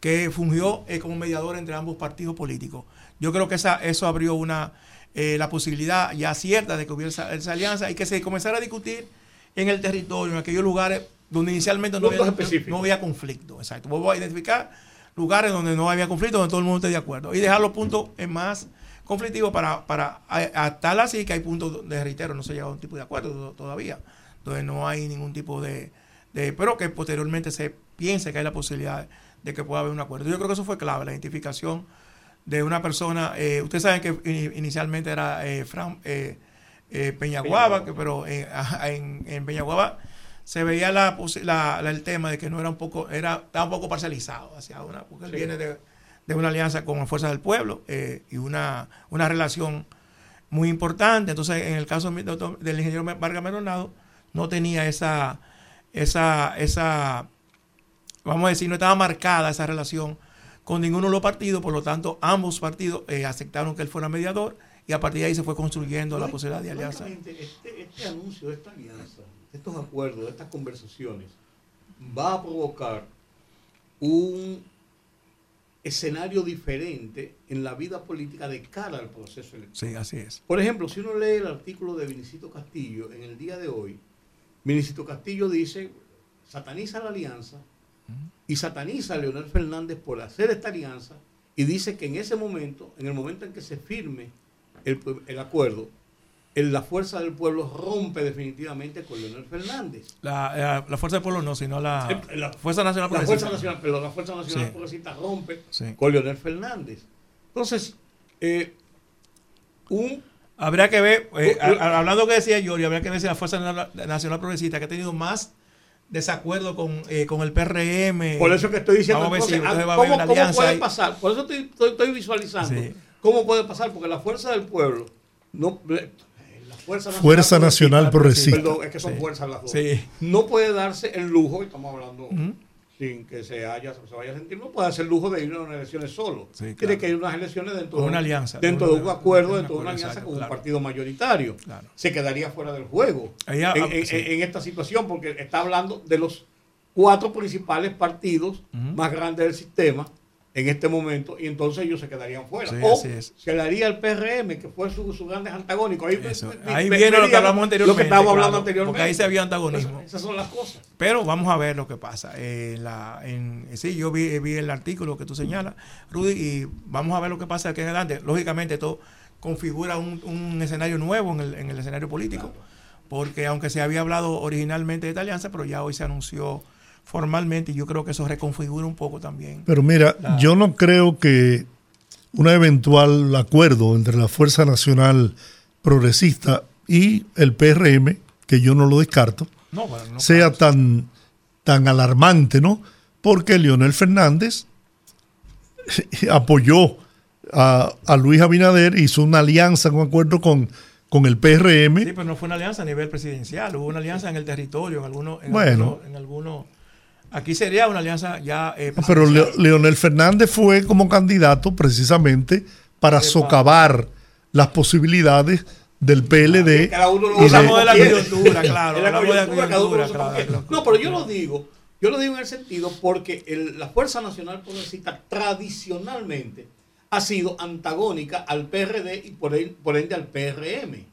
que fungió eh, como mediador entre ambos partidos políticos. Yo creo que esa, eso abrió una eh, la posibilidad ya cierta de que hubiera esa, esa alianza y que se comenzara a discutir en el territorio, en aquellos lugares donde inicialmente no había, no había conflicto. Exacto. Vamos a identificar lugares donde no había conflicto, donde todo el mundo esté de acuerdo. Y dejar los puntos eh, más conflictivos para, para a- tal así que hay puntos de reitero, no se ha llegado a un tipo de acuerdo to- todavía, donde no hay ningún tipo de, de- pero que posteriormente se piense que hay la posibilidad de que pueda haber un acuerdo. Yo creo que eso fue clave, la identificación de una persona, eh, ustedes saben que ini- inicialmente era eh, Fran eh, eh, Peñaguaba, que, pero en, en Peñaguaba se veía la, posi- la- la- el tema de que no era un poco, era, estaba un poco parcializado hacia una, porque él Sí. viene de, de una alianza con Fuerza del Pueblo y una, una relación muy importante. Entonces, en el caso del ingeniero Vargas Maldonado, no tenía esa, esa, esa, vamos a decir, no estaba marcada esa relación con ninguno de los partidos, por lo tanto, ambos partidos eh, aceptaron que él fuera mediador y a partir de ahí se fue construyendo la posibilidad de alianza. Este, este anuncio de esta alianza, de estos acuerdos, de estas conversaciones, va a provocar un escenario diferente en la vida política de cara al proceso electoral. Sí, así es. Por ejemplo, si uno lee el artículo de Vinicito Castillo en el día de hoy, Vinicito Castillo dice, sataniza la alianza y sataniza a Leonel Fernández por hacer esta alianza y dice que en ese momento, en el momento en que se firme el, el acuerdo, el- la fuerza del pueblo rompe definitivamente con Leonel Fernández. La, la- la Fuerza del Pueblo no, sino la, Eh, la- Fuerza Nacional La Progresista. Fuerza Nacional, perdón, la Fuerza Nacional Sí. Progresista rompe Sí. con Leonel Fernández. Entonces, eh, un Habría que ver, eh, hablando que decía Yori, habría que ver si la Fuerza Na- Nacional Progresista, que ha tenido más desacuerdo con, eh, con el PRM. Por eso que estoy diciendo, Vamos a ver si entonces, entonces va a ¿cómo, una cómo alianza puede ahí. pasar? Por eso estoy, estoy- estoy visualizando. Sí. ¿Cómo puede pasar? Porque la fuerza del pueblo, no, la fuerza nacional, Fuerza Nacional Progresista. Perdón, es que son Sí. fuerzas las dos. Sí. No puede darse el lujo, y estamos hablando Ujú. Sin que se, haya, se vaya a sentir, no puede el lujo de ir a unas elecciones solo. Sí, Tiene que ir a unas elecciones dentro, una un- alianza, dentro de un acuerdo, dentro de una alianza con un partido mayoritario. Claro. Se quedaría fuera del juego ah, en, en- sí. en esta situación, porque está hablando de los cuatro principales partidos más grandes del sistema en este momento y entonces ellos se quedarían fuera. Sí, o se le haría el PRM, que fue su, su grandes antagónico. Ahí, me- Ahí me- viene lo que hablamos anteriormente. Lo que estábamos hablando claro, anteriormente. Porque ahí se había antagonismo. Esas son las cosas. Pero vamos a ver lo que pasa. Eh, la, en, sí, yo vi, vi el artículo que tú señalas, Rudy, y vamos a ver lo que pasa aquí en adelante. Lógicamente, esto configura un, un escenario nuevo en el, en el escenario político, porque aunque se había hablado originalmente de esta alianza, pero ya hoy se anunció formalmente y yo creo que eso reconfigura un poco también. Pero mira, La- yo no creo que un eventual acuerdo entre la Fuerza Nacional Progresista y el PRM, que yo no lo descarto, No, bueno, no, sea claro. tan, tan alarmante, ¿no? Porque Leonel Fernández apoyó a, a Luis Abinader, hizo una alianza, un acuerdo con, con el PRM. Sí, pero no fue una alianza a nivel presidencial, hubo una alianza en el territorio, en algunos... En Bueno. algunos- en algunos- aquí sería una alianza ya... eh, Pero. Leo- Leonel Fernández fue como candidato precisamente para Epa. socavar las posibilidades del PLD. Cada uno lo de- la coyuntura, coyuntura, cada uno claro. No, pero yo lo digo, yo lo digo en el sentido porque el- la Fuerza Nacional Progresista tradicionalmente ha sido antagónica al PRD y por, el- por ende al PRM.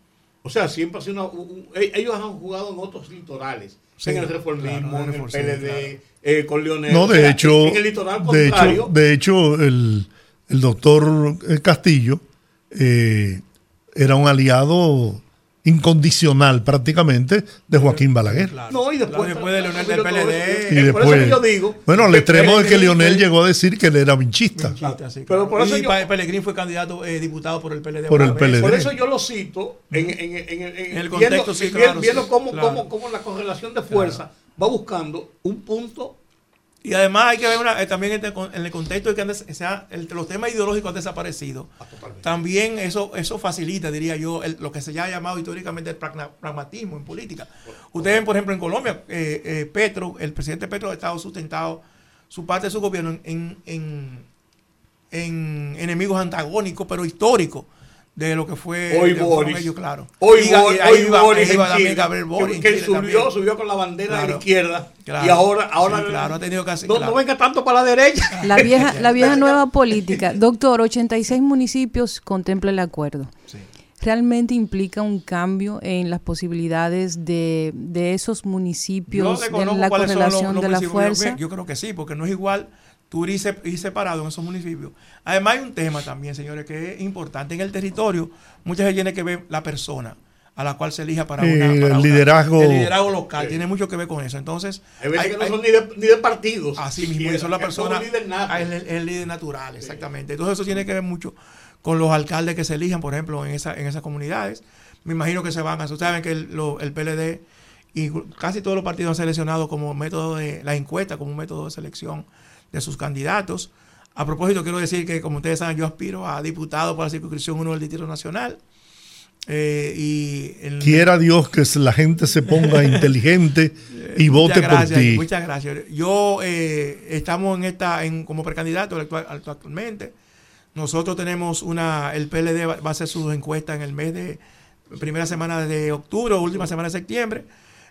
O sea, siempre ha sido una, un- un- e- ellos han jugado en otros litorales, Sí, en el reformismo, en el en el reformismo, PLD, claro. eh, con Leonel. No, O de sea, hecho, en el litoral de contrario. hecho, de hecho el, el doctor eh, Castillo eh, era un aliado incondicional prácticamente de Joaquín Balaguer. Claro. No, y después, Después de Leonel del. PLD. Y Eh, por eso después, que yo digo. bueno, al que extremo de que Leonel llegó a decir que él era vinchista. Vinchista, sí, Pero claro. por eso y yo- Pellegrini fue candidato eh, diputado por el PLD. Por el. PLD. Por eso yo lo cito en, en- en- en- en- En el viendo, contexto, sí, claro, viendo sí, cómo, claro. cómo- cómo la correlación de fuerza va buscando un punto. Y además hay que ver una, eh, también este en el contexto de que o sea, el- los temas ideológicos han desaparecido. También eso, eso facilita, diría yo, el- lo que se ya ha llamado históricamente el pragmatismo en política. Ustedes ven, por ejemplo, en Colombia, eh, eh, Petro, el presidente Petro ha estado sustentado su parte de su gobierno en, en, en enemigos antagónicos, pero históricos, de lo que fue Hoy que Boris. ellos, claro. Hoy, Y ga- Boris, y ahí hoy iba- Boris iba en también Chile, Gabriel Boric que, en que Chile subió, también. subió con la bandera de la izquierda. Claro. Y ahora, ahora Sí, claro, ha tenido casi- no, claro. no venga tanto para la derecha. La vieja, la vieja nueva política. Doctor, 86 municipios contempla el acuerdo. ¿Realmente implica un cambio en las posibilidades de, de esos municipios desconozco en la los- correlación los de la fuerza? Yo creo que sí, porque no es igual se- ir separado en esos municipios. Además hay un tema también, señores, que es importante. En el territorio, muchas veces tiene que ver la persona a la cual se elija para Eh, una... el para una- liderazgo. el liderazgo local Sí. tiene mucho que ver con eso. Entonces, Hay veces hay- que no hay- son ni de, ni de partidos. Así mismo, siquiera, eso es la persona. son líder nato. ah, Es el, el líder natural, exactamente. Entonces, eso tiene que ver mucho con los alcaldes que se elijan, por ejemplo, en, esa, en esas comunidades. Me imagino que se van a. Ustedes saben que el, lo- el PLD y casi todos los partidos han seleccionado como método de la encuesta, como un método de selección de sus candidatos. A propósito, quiero decir que, como ustedes saben, yo aspiro a diputado por la circunscripción 1 del Distrito Nacional. Eh, y el- Quiera Dios que la gente se ponga inteligente y vote gracias, por ti. Muchas gracias. Yo eh, estamos en esta, en, como precandidato actual- actualmente. Nosotros tenemos una, el PLD va, va a hacer su encuesta en el mes de primera semana de octubre última semana de septiembre.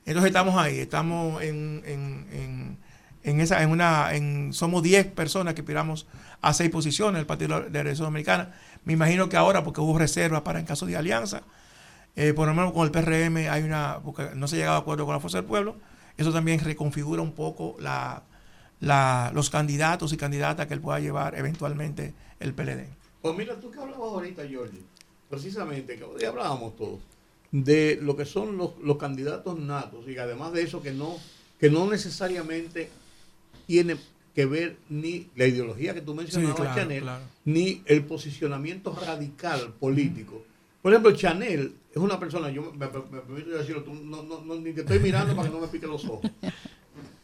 Entonces estamos ahí, estamos en, en, en, en esa, en una, en, somos 10 personas que aspiramos a seis posiciones del Partido de la Revolución Dominicana. Me imagino que ahora, porque hubo reservas para en caso de alianza, eh, por lo menos con el PRM hay una, porque no se ha llegado a acuerdo con la Fuerza del Pueblo, eso también reconfigura un poco la, la, los candidatos y candidatas que él pueda llevar eventualmente el PLD. Pues mira, tú que hablabas ahorita, Jorge, precisamente, que hoy hablábamos todos, de lo que son los, los candidatos natos, y además de eso que no, que no necesariamente tiene que ver ni la ideología que tú mencionabas, Sí, claro, Chanel, claro. ni el posicionamiento radical político. Por ejemplo, Chanel es una persona, yo me, me- me permito decirlo, tú no, no- no- ni te estoy mirando para que no me pique los ojos.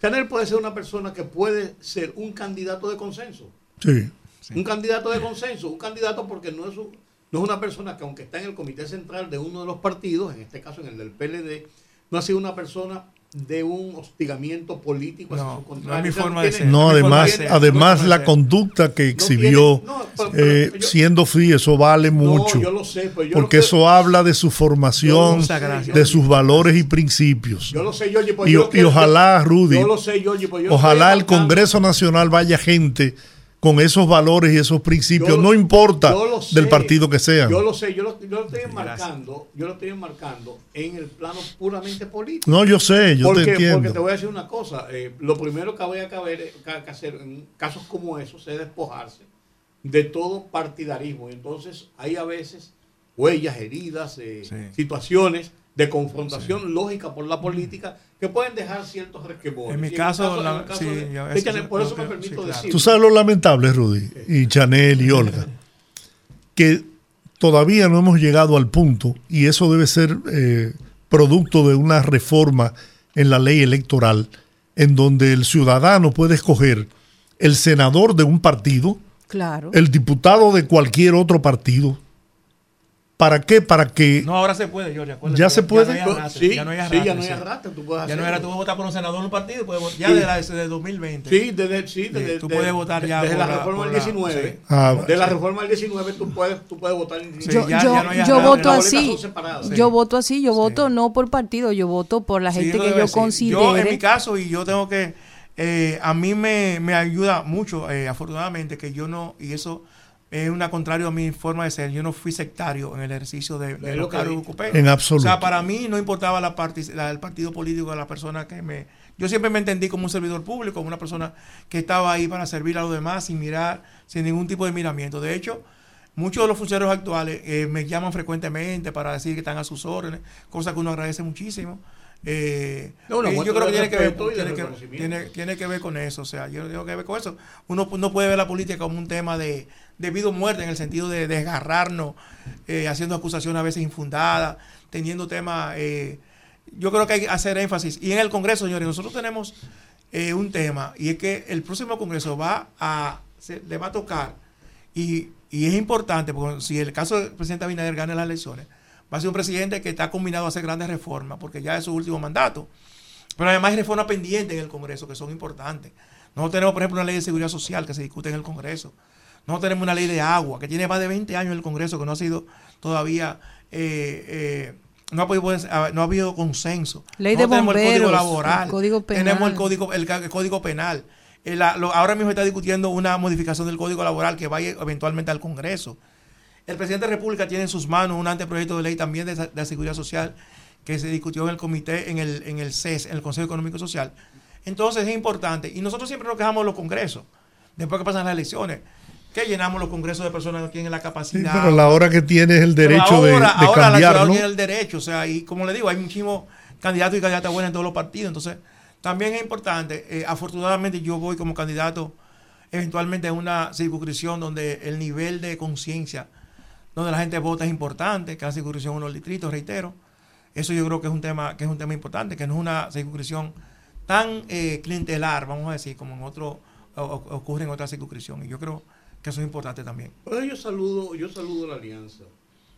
Chanel puede ser una persona que puede ser un candidato de consenso. Sí. Un candidato de consenso, un candidato porque no es, un- no es una persona que aunque está en el comité central de uno de los partidos, en este caso en el del PLD, no ha sido una persona de un hostigamiento político hacia No, su no contrario. es mi forma de ser. No, además, además la conducta que No exhibió, tiene- no, pero- pero eh, yo- siendo free, eso vale mucho. No, yo lo sé, pues yo porque lo eso habla de su formación, de sus valores y principios. Yo lo sé, Georgie, pues Y, yo lo y quiero- ojalá, Rudy, Yo lo sé, Georgie, pues yo ojalá el Congreso Nacional vaya gente con esos valores y esos principios, Yo no importa sé, del partido que sean. Yo lo sé, yo lo, yo lo estoy enmarcando, yo lo estoy enmarcando en el plano puramente político. No, yo sé, yo porque, te entiendo. Porque te voy a decir una cosa, eh, lo primero que que, haber- que- que hacer en casos como esos es despojarse de todo partidarismo. Y entonces hay a veces huellas, heridas, eh, situaciones de confrontación lógica por la política que pueden dejar ciertos resquemores. En mi caso, en la- el caso sí, de- yo- de eso- Chanel, por eso me permito sí, claro. decir. Tú sabes lo lamentable, Rudy, y Chanel y Olga, que todavía no hemos llegado al punto, y eso debe ser eh, producto de una reforma en la ley electoral, en donde el ciudadano puede escoger el senador de un partido, Claro. el diputado de cualquier otro partido. ¿Para qué? Para que... No, ahora se puede, Jorge. acuérdate, ¿Ya se puede? no hay arrastre, Sí, ya no hay sí, arrastre, ya no hay arrastre, tú puedes Ya no hacerlo. era, tú puedes votar por un senador en un partido, puedes votar- ya Sí. de la desde 2020. Sí, desde, sí, desde, tú de- puedes votar ya desde la reforma del 19. sí. Ah, de la reforma del 19 tú puedes, tú puedes votar en Sí, yo ya- yo, ya no hay yo voto así. Yo voto así, yo voto no por partido, yo voto por la gente que yo ser. considere. Yo, en mi caso, y yo tengo que. eh, a mí me, me ayuda mucho, eh, afortunadamente, que yo no. Y eso es una contrario a mi forma de ser. Yo no fui sectario en el ejercicio de, de lo que ocupé. En absoluto. O sea, para mí no importaba la parti- la- el partido político de la persona que me. Yo siempre me entendí como un servidor público, como una persona que estaba ahí para servir a los demás sin mirar, sin ningún tipo de miramiento. De hecho, muchos de los funcionarios actuales eh, me llaman frecuentemente para decir que están a sus órdenes, cosa que uno agradece muchísimo. Eh, No, yo creo que tiene que, ver, tiene, que, tiene- tiene que ver con eso. O sea, yo tengo que ver con eso. Uno no puede ver la política como un tema de, de vida o muerte en el sentido de desgarrarnos, eh, haciendo acusaciones a veces infundadas, teniendo temas. eh, yo creo que hay que hacer énfasis. Y en el Congreso, señores, nosotros tenemos eh, un tema y es que el próximo Congreso va a se- le va a tocar y, y es importante porque si el caso del presidente Abinader gana las elecciones, va a ser un presidente que está combinado a hacer grandes reformas porque ya es su último mandato. Pero además hay reformas pendientes en el Congreso que son importantes. Nosotros tenemos, por ejemplo, una ley de seguridad social que se discute en el Congreso. Nosotros tenemos una ley de agua que tiene más de 20 años en el Congreso que no ha sido todavía, eh, eh, no, ha podido, no ha habido consenso. Ley de Nosotros tenemos el código bomberos, laboral, el código tenemos el penal. código, el, código penal. Eh, la- lo- ahora mismo está discutiendo una modificación del código laboral que vaya eventualmente al Congreso. El presidente de la República tiene en sus manos un anteproyecto de ley también de, de la seguridad social que se discutió en el comité, en el, en el CES, en el Consejo Económico y Social. Entonces es importante. Y nosotros siempre nos quejamos de los congresos, después que pasan las elecciones, que llenamos los congresos de personas que no tienen la Sí, capacidad. pero la hora que tienes el derecho de- ahora, de, ahora la cambiarlo. ciudadanía tiene el derecho, o sea, y como le digo, hay muchísimos candidatos y candidatas buenas en todos los partidos, entonces también es importante, eh, afortunadamente yo voy como candidato eventualmente a una circunscripción donde el nivel de conciencia, donde la gente vota es importante, cada circunscripción unos distritos, reitero, eso yo creo que es un tema, que es un tema importante, que no es una circunscripción tan eh, clientelar, vamos a decir, como en otro, o- ocurre en otra circunscripción, y yo creo que eso es importante también. Yo saludo, yo saludo la alianza,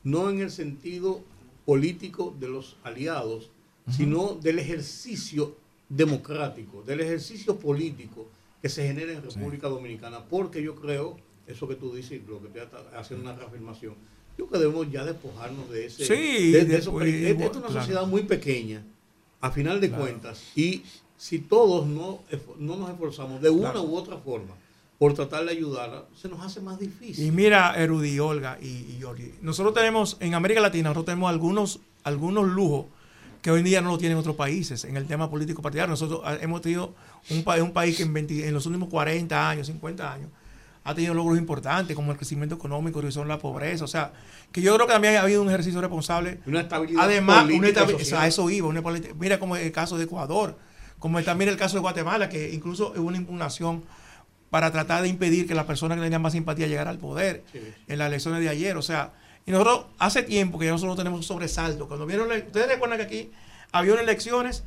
no en el sentido político de los aliados, sino del ejercicio democrático, del ejercicio político que se genera en República Dominicana, porque yo creo, eso que tú dices, lo que te está haciendo una reafirmación, yo creo que debemos ya despojarnos de ese, Sí, de, de es una claro. sociedad muy pequeña, a final de cuentas, y si todos no, no nos esforzamos de una Claro. u otra forma por tratar de ayudarla, se nos hace más difícil. Y mira, Erudi, Olga y, y Jordi, nosotros tenemos, en América Latina, nosotros tenemos algunos, algunos lujos que hoy en día no lo tienen otros países en el tema político partidario. Nosotros ah, hemos tenido un, un país que en, 20 en los últimos 40 años, 50 años, ha tenido logros importantes como el crecimiento económico, reducción de la pobreza. O sea, que yo creo que también ha habido un ejercicio responsable. Una estabilidad Además, una y estabi- social. a eso iba. una mira como el caso de Ecuador, como también el caso de Guatemala, que incluso hubo una impugnación para tratar de impedir que la persona que tenía más simpatía llegara al poder en las elecciones de ayer. O sea, y nosotros hace tiempo que ya nosotros tenemos un sobresalto. Cuando vieron, ustedes recuerdan que aquí había unas elecciones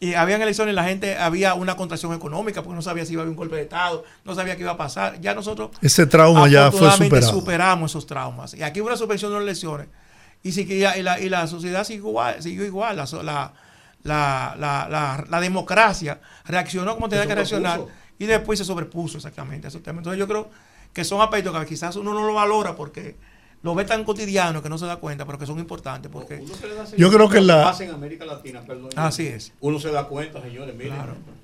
y habían elecciones, la gente había una contracción económica porque no sabía si iba a haber un golpe de Estado, no sabía qué iba a pasar. Ya nosotros Ese trauma ya fue superado. superamos esos traumas. Y aquí hubo una suspensión de las elecciones. Y, ya- y, la, y la sociedad siguió igual. Siguió igual. La, la, la, la, la- la democracia reaccionó como tenía que reaccionar. Y después se sobrepuso exactamente a esos temas. Entonces yo creo que son aspectos que quizás uno no lo valora porque lo ve tan cotidiano que no se da cuenta, pero que son importantes. Porque Uno se le da Yo creo que la- pasa en América Latina, perdón. Así es. Uno se da cuenta, señores, miren.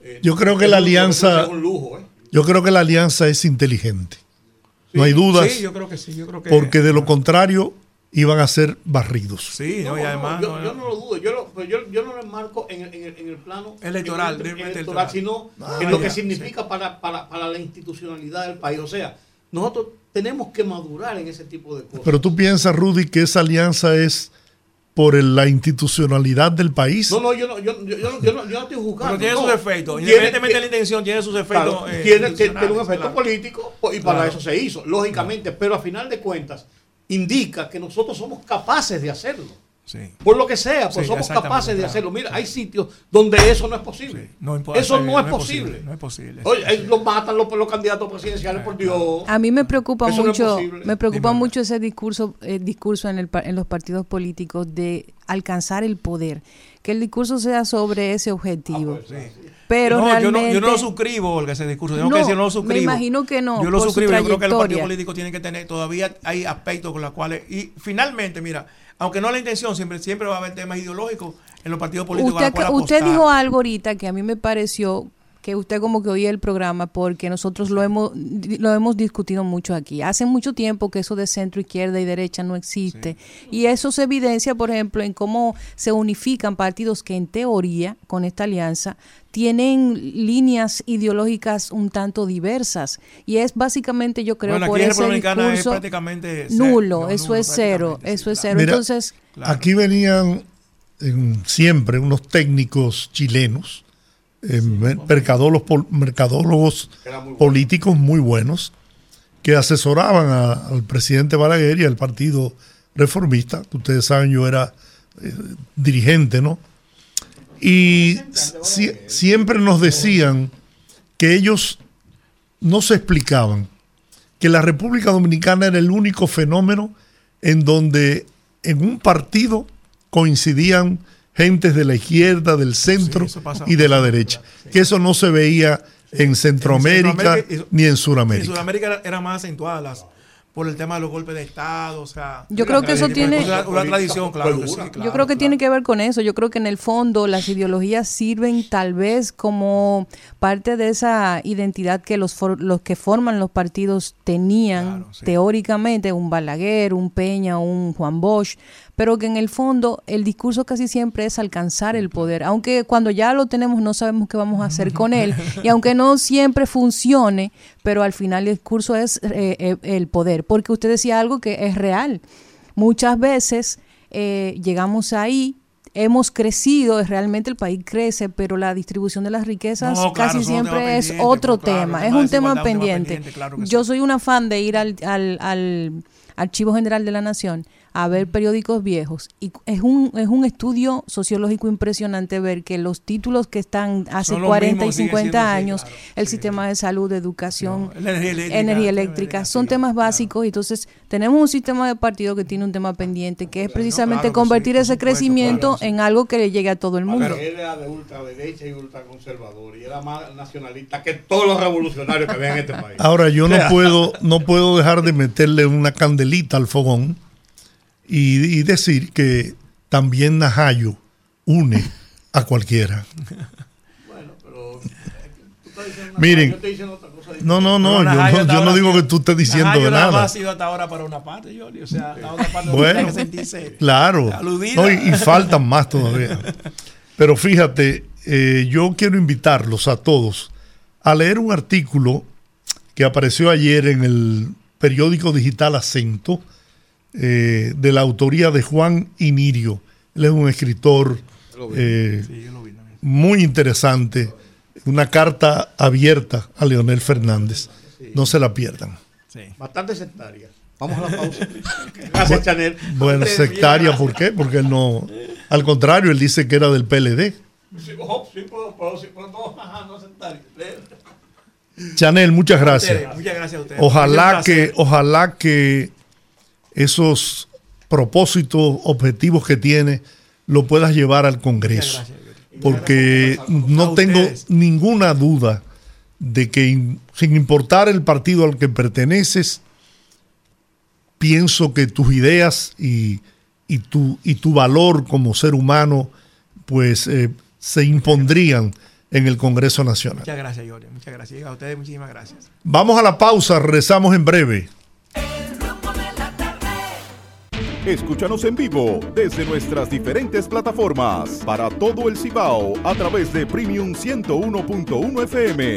eh, Yo creo que la alianza- Es un lujo, ¿eh? Yo creo que la alianza es inteligente. no hay dudas. Sí, yo creo que sí. Yo creo que, porque de lo contrario iban a ser barridos. Sí, no, y además. yo, yo no lo dudo, yo, lo- pero yo, yo no lo enmarco en el, en el, en el plano Electoral, en el- electoral, electoral. sino Ah, en lo que ya, significa para, para, para la institucionalidad del país. O sea, nosotros tenemos que madurar en ese tipo de cosas. Pero tú piensas, Rudy, que esa alianza es por el- la institucionalidad del país. no, no, yo no, yo, yo, yo no, yo no, yo no estoy juzgando. Pero tiene no. sus efectos. Tiene- Independientemente de la intención, tiene sus efectos. Claro, eh, tiene, tiene- tiene un efecto claro. político pues, y para Claro. eso se hizo, lógicamente, pero a final de cuentas indica que nosotros somos capaces de hacerlo. Sí. Por lo que sea, pues Sí, somos capaces de hacerlo. Mira, hay sitios donde eso no es posible. No importa, eso está no, es posible. No es posible. Oye, eh, los matan los, los candidatos presidenciales, por Dios. A mí me preocupa Eso mucho, me preocupa Dime, mucho ese discurso, eh, discurso en, el, en los partidos políticos de alcanzar el poder, que el discurso sea sobre ese objetivo. Pero no, yo, no, yo no lo suscribo, Olga, ese discurso. Tengo No, que decir, no lo me suscribo. imagino que no, Yo lo por su suscribo. Yo creo que los partidos trayectoria. políticos tienen que tener, todavía hay aspectos con los cuales. Y finalmente, mira, aunque no la intención, siempre, siempre va a haber temas ideológicos en los partidos políticos. a Usted, los usted dijo algo ahorita que a mí me pareció que usted como que oía el programa porque nosotros lo hemos lo hemos discutido mucho aquí. Hace mucho tiempo que eso de centro izquierda y derecha no existe y eso se evidencia, por ejemplo, en cómo se unifican partidos que en teoría con esta alianza tienen líneas ideológicas un tanto diversas y es básicamente yo creo Bueno, por ese Dominicana es discurso prácticamente cero. nulo, No, eso nulo es cero, eso es cero. Mira, Entonces, Aquí venían en- siempre unos técnicos chilenos, eh, mer- mercadólogos, pol- mercadólogos políticos muy buenos, que asesoraban a- al presidente Balaguer y al partido reformista, que ustedes saben, yo era eh, dirigente, ¿no? Y si- siempre nos decían que ellos no se explicaban que la República Dominicana era el único fenómeno en donde en un partido coincidían gentes de la izquierda, del centro y de la derecha. Que eso no se veía en Centroamérica, Centroamérica y- ni en En Sudamérica. Era, era más acentuada las, por el tema de los golpes de Estado, o sea... Yo creo que eso tiene- cosas, Una tradición, claro que sí, Yo creo que claro. tiene que ver con eso. Yo creo que en el fondo las ideologías sirven tal vez como parte de esa identidad que los, for- los que forman los partidos tenían teóricamente, un Balaguer, un Peña, un Juan Bosch, pero que en el fondo el discurso casi siempre es alcanzar el poder, aunque cuando ya lo tenemos no sabemos qué vamos a hacer con él, y aunque no siempre funcione, pero al final el discurso es eh, eh, el poder, porque usted decía algo que es real. Muchas veces eh, llegamos ahí, hemos crecido, realmente el país crece, pero la distribución de las riquezas No, claro, casi siempre es otro claro, tema, es un tema un pendiente. claro Yo soy una fan de ir al, al, al Archivo General de la Nación a ver periódicos viejos y es un, es un estudio sociológico impresionante ver que los títulos que están hace Son los 40 mismos, y sigue 50 siendo, sí, años, claro, el sistema de salud, de educación, la energía eléctrica, energía sí, eléctrica, son temas básicos y entonces tenemos un sistema de partido que tiene un tema pendiente que es precisamente claro convertir sí, ese supuesto, crecimiento claro que sí. en algo que le llegue a todo el mundo. Él era de ultraderecha y ultraconservador y era más nacionalista que todos los revolucionarios que había en este país. Ahora yo no puedo, no puedo dejar de meterle una candelita al fogón y, y decir que también Najayo une a cualquiera. Miren, yo estoy diciendo otra cosa no, no, no, Pero yo no, yo digo que tú estés diciendo Najayo de nada ha sido hasta ahora para una parte, Yoli, o sea, la otra parte Bueno, que sentirse claro. No, y, y faltan más todavía. Pero fíjate, eh, yo quiero invitarlos a todos a leer un artículo que apareció ayer en el periódico digital Acento, eh, de la autoría de Juan Inirio. Él es un escritor eh, muy interesante, una carta abierta a Leonel Fernández. No se la pierdan. Bastante sectaria. Vamos a la pausa. Gracias, Chanel. Bueno, sectaria, ¿por qué? Porque él no. Al contrario, él dice que era del PLD. Sí, ojo, sí, pero, pero, sí, pero no, ajá, no sectaria. Chanel, muchas gracias. Muchas gracias a ustedes. Ojalá que, ojalá que esos propósitos, objetivos que tiene, lo puedas llevar al Congreso. Porque no tengo ninguna duda de que in- sin importar el partido al que perteneces, pienso que tus ideas y, y tu, y tu valor como ser humano, pues eh, se impondrían en el Congreso Nacional. Muchas gracias, Jorge. Muchas gracias. A ustedes muchísimas gracias. Vamos a la pausa, rezamos en breve. Escúchanos en vivo desde nuestras diferentes plataformas para todo el Cibao a través de Premium 101.1 FM.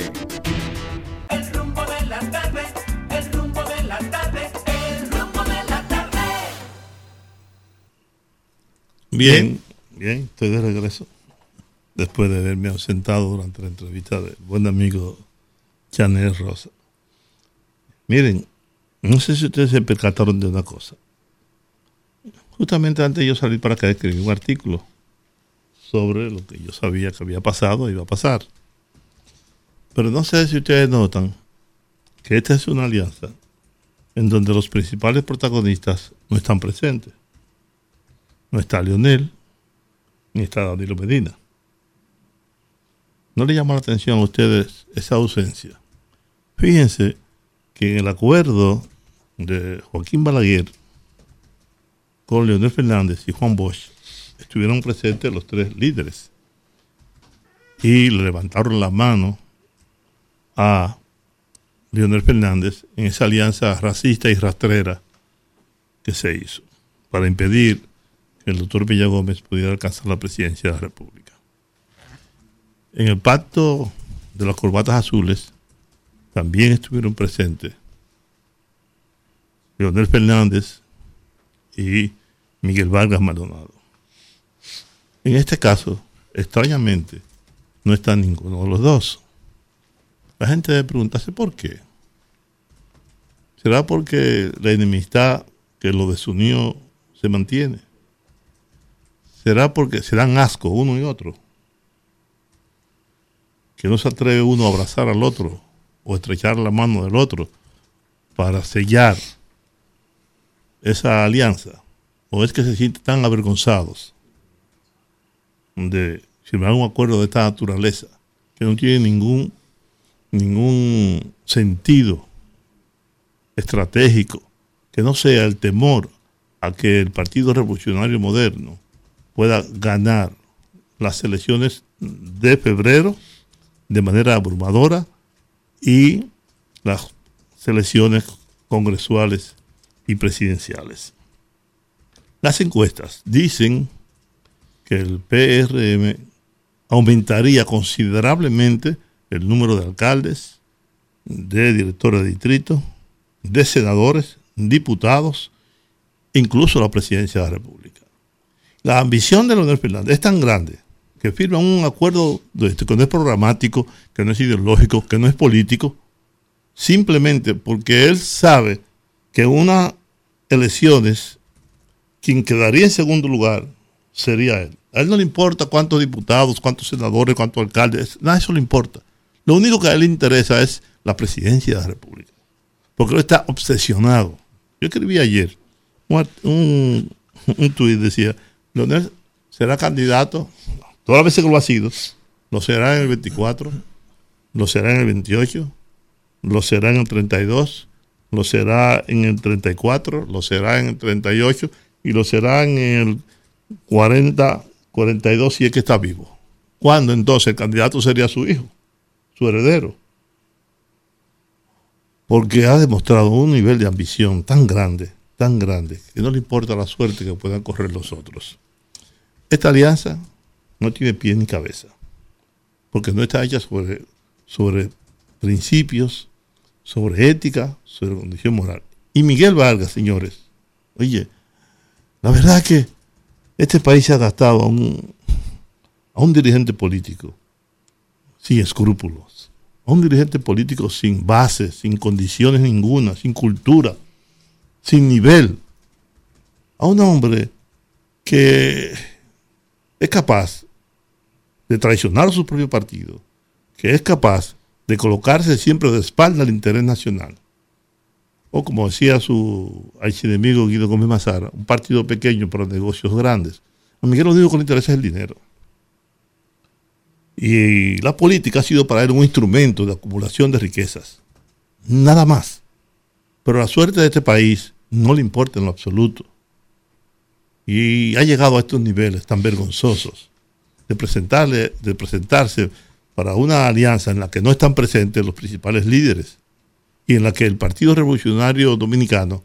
El rumbo de la tarde, el rumbo de la tarde, el rumbo de la tarde. Bien, bien, estoy de regreso. Después de haberme ausentado durante la entrevista del buen amigo Chanel Rosa. Miren, no sé si ustedes se percataron de una cosa. Justamente antes de yo salir para acá escribí un artículo sobre lo que yo sabía que había pasado iba a pasar. Pero no sé si ustedes notan que esta es una alianza en donde los principales protagonistas no están presentes. No está Leonel, ni está Danilo Medina. ¿No le llama la atención a ustedes esa ausencia? Fíjense que en el acuerdo de Joaquín Balaguer Leonel Fernández y Juan Bosch estuvieron presentes los tres líderes y le levantaron la mano a Leonel Fernández en esa alianza racista y rastrera que se hizo para impedir que el doctor Villagómez pudiera alcanzar la presidencia de la República. En el pacto de las corbatas azules también estuvieron presentes Leonel Fernández y Miguel Vargas Maldonado. En este caso, extrañamente, no está ninguno de los dos. La gente debe preguntarse por qué. ¿Será porque la enemistad que lo desunió se mantiene? ¿Será porque se dan asco uno y otro? Que no se atreve uno a abrazar al otro o estrechar la mano del otro para sellar esa alianza. ¿O es que se sienten tan avergonzados de firmar un acuerdo de esta naturaleza que no tiene ningún, ningún sentido estratégico, que no sea el temor a que el Partido Revolucionario Moderno pueda ganar las elecciones de febrero de manera abrumadora y las elecciones congresuales y presidenciales. Las encuestas dicen que el PRM aumentaría considerablemente el número de alcaldes, de directores de distrito, de senadores, diputados, incluso la presidencia de la República. La ambición de Leonel Fernández es tan grande que firma un acuerdo de este, que no es programático, que no es ideológico, que no es político, simplemente porque él sabe que unas elecciones quien quedaría en segundo lugar sería él. A él no le importa cuántos diputados, cuántos senadores, cuántos alcaldes, nada de eso le importa. Lo único que a él le interesa es la presidencia de la República. Porque él está obsesionado. Yo escribí ayer un, un, un tuit, decía, Leonel será candidato, todas las veces que lo ha sido, lo será en el 24, lo será en el 28, lo será en el 32, lo será en el 34, lo será en el 38 y lo será en el 40, 42 si es que está vivo. ¿Cuándo entonces el candidato sería su hijo, su heredero? Porque ha demostrado un nivel de ambición tan grande, tan grande, que no le importa la suerte que puedan correr los otros. Esta alianza no tiene pie ni cabeza, porque no está hecha sobre, sobre principios, sobre ética, sobre condición moral. Y Miguel Vargas, señores, oye, la verdad es que este país se ha gastado a un, dirigente político sin escrúpulos, a un dirigente político sin base, sin condiciones ninguna, sin cultura, sin nivel, a un hombre que es capaz de traicionar a su propio partido, que es capaz de colocarse siempre de espalda al interés nacional. O como decía su archienemigo Guido Gómez Mazara, un partido pequeño para negocios grandes. A Miguel lo que le interesa es el dinero. Y la política ha sido para él un instrumento de acumulación de riquezas. Nada más. Pero la suerte de este país no le importa en lo absoluto. Y ha llegado a estos niveles tan vergonzosos de, presentarle, de presentarse para una alianza en la que no están presentes los principales líderes y en la que el Partido Revolucionario Dominicano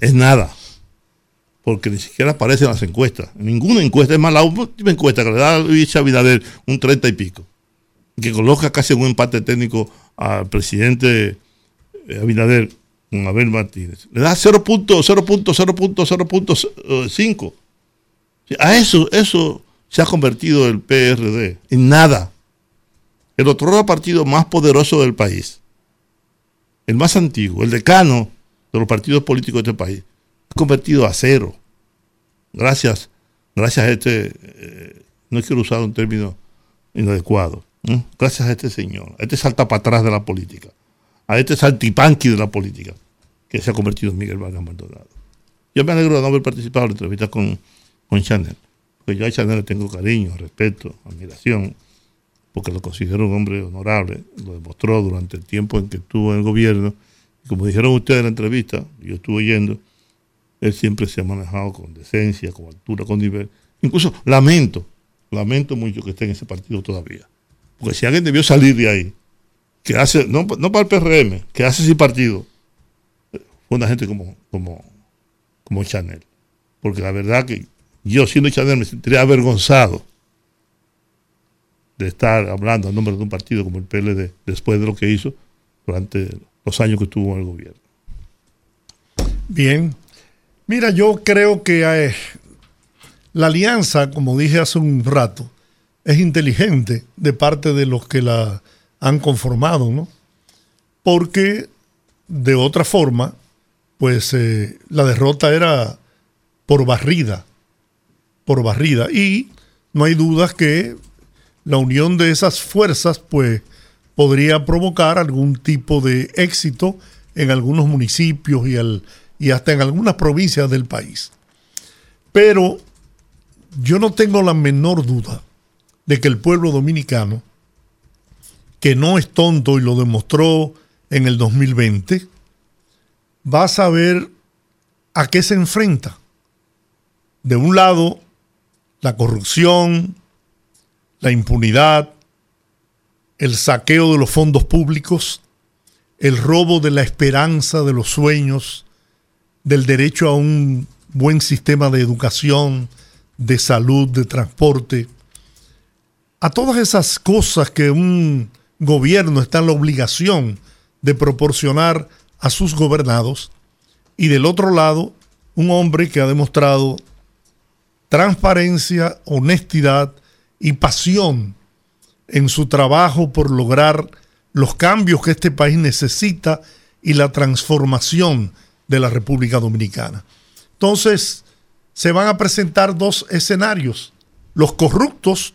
es nada, porque ni siquiera aparece en las encuestas. Ninguna encuesta, es más, la última encuesta que le da Luis Abinader un 30 y pico, que coloca casi un empate técnico al presidente eh, Abinader con Abel Martínez. Le da 0.0.0.0.5. A eso, eso se ha convertido el PRD en nada. El otro partido más poderoso del país, el más antiguo, el decano de los partidos políticos de este país, ha convertido a cero. Gracias, gracias a este, eh, no quiero usar un término inadecuado, ¿no? gracias a este señor, a este salta para atrás de la política, a este saltipanqui de la política, que se ha convertido en Miguel Vargas Maldonado. Yo me alegro de no haber participado en la entrevista con, con Chanel, porque yo a Chanel le tengo cariño, respeto, admiración, porque lo considero un hombre honorable, lo demostró durante el tiempo en que estuvo en el gobierno, como dijeron ustedes en la entrevista, yo estuve yendo, él siempre se ha manejado con decencia, con altura, con nivel. Incluso lamento, lamento mucho que esté en ese partido todavía. Porque si alguien debió salir de ahí, que hace, no, no para el PRM, que hace ese partido, fue una gente como, como, como Chanel. Porque la verdad que yo siendo Chanel me sentiría avergonzado de estar hablando a nombre de un partido como el PLD después de lo que hizo durante los años que estuvo en el gobierno. Bien. Mira, yo creo que eh, la alianza, como dije hace un rato, es inteligente de parte de los que la han conformado, ¿no? Porque de otra forma, pues eh, la derrota era por barrida, por barrida. Y no hay dudas que la unión de esas fuerzas, pues, podría provocar algún tipo de éxito en algunos municipios y, al, y hasta en algunas provincias del país. Pero yo no tengo la menor duda de que el pueblo dominicano, que no es tonto y lo demostró en el 2020, va a saber a qué se enfrenta. De un lado, la corrupción, la impunidad, el saqueo de los fondos públicos, el robo de la esperanza, de los sueños, del derecho a un buen sistema de educación, de salud, de transporte, a todas esas cosas que un gobierno está en la obligación de proporcionar a sus gobernados, y del otro lado, un hombre que ha demostrado transparencia, honestidad y pasión en su trabajo por lograr los cambios que este país necesita y la transformación de la República Dominicana. Entonces, se van a presentar dos escenarios, los corruptos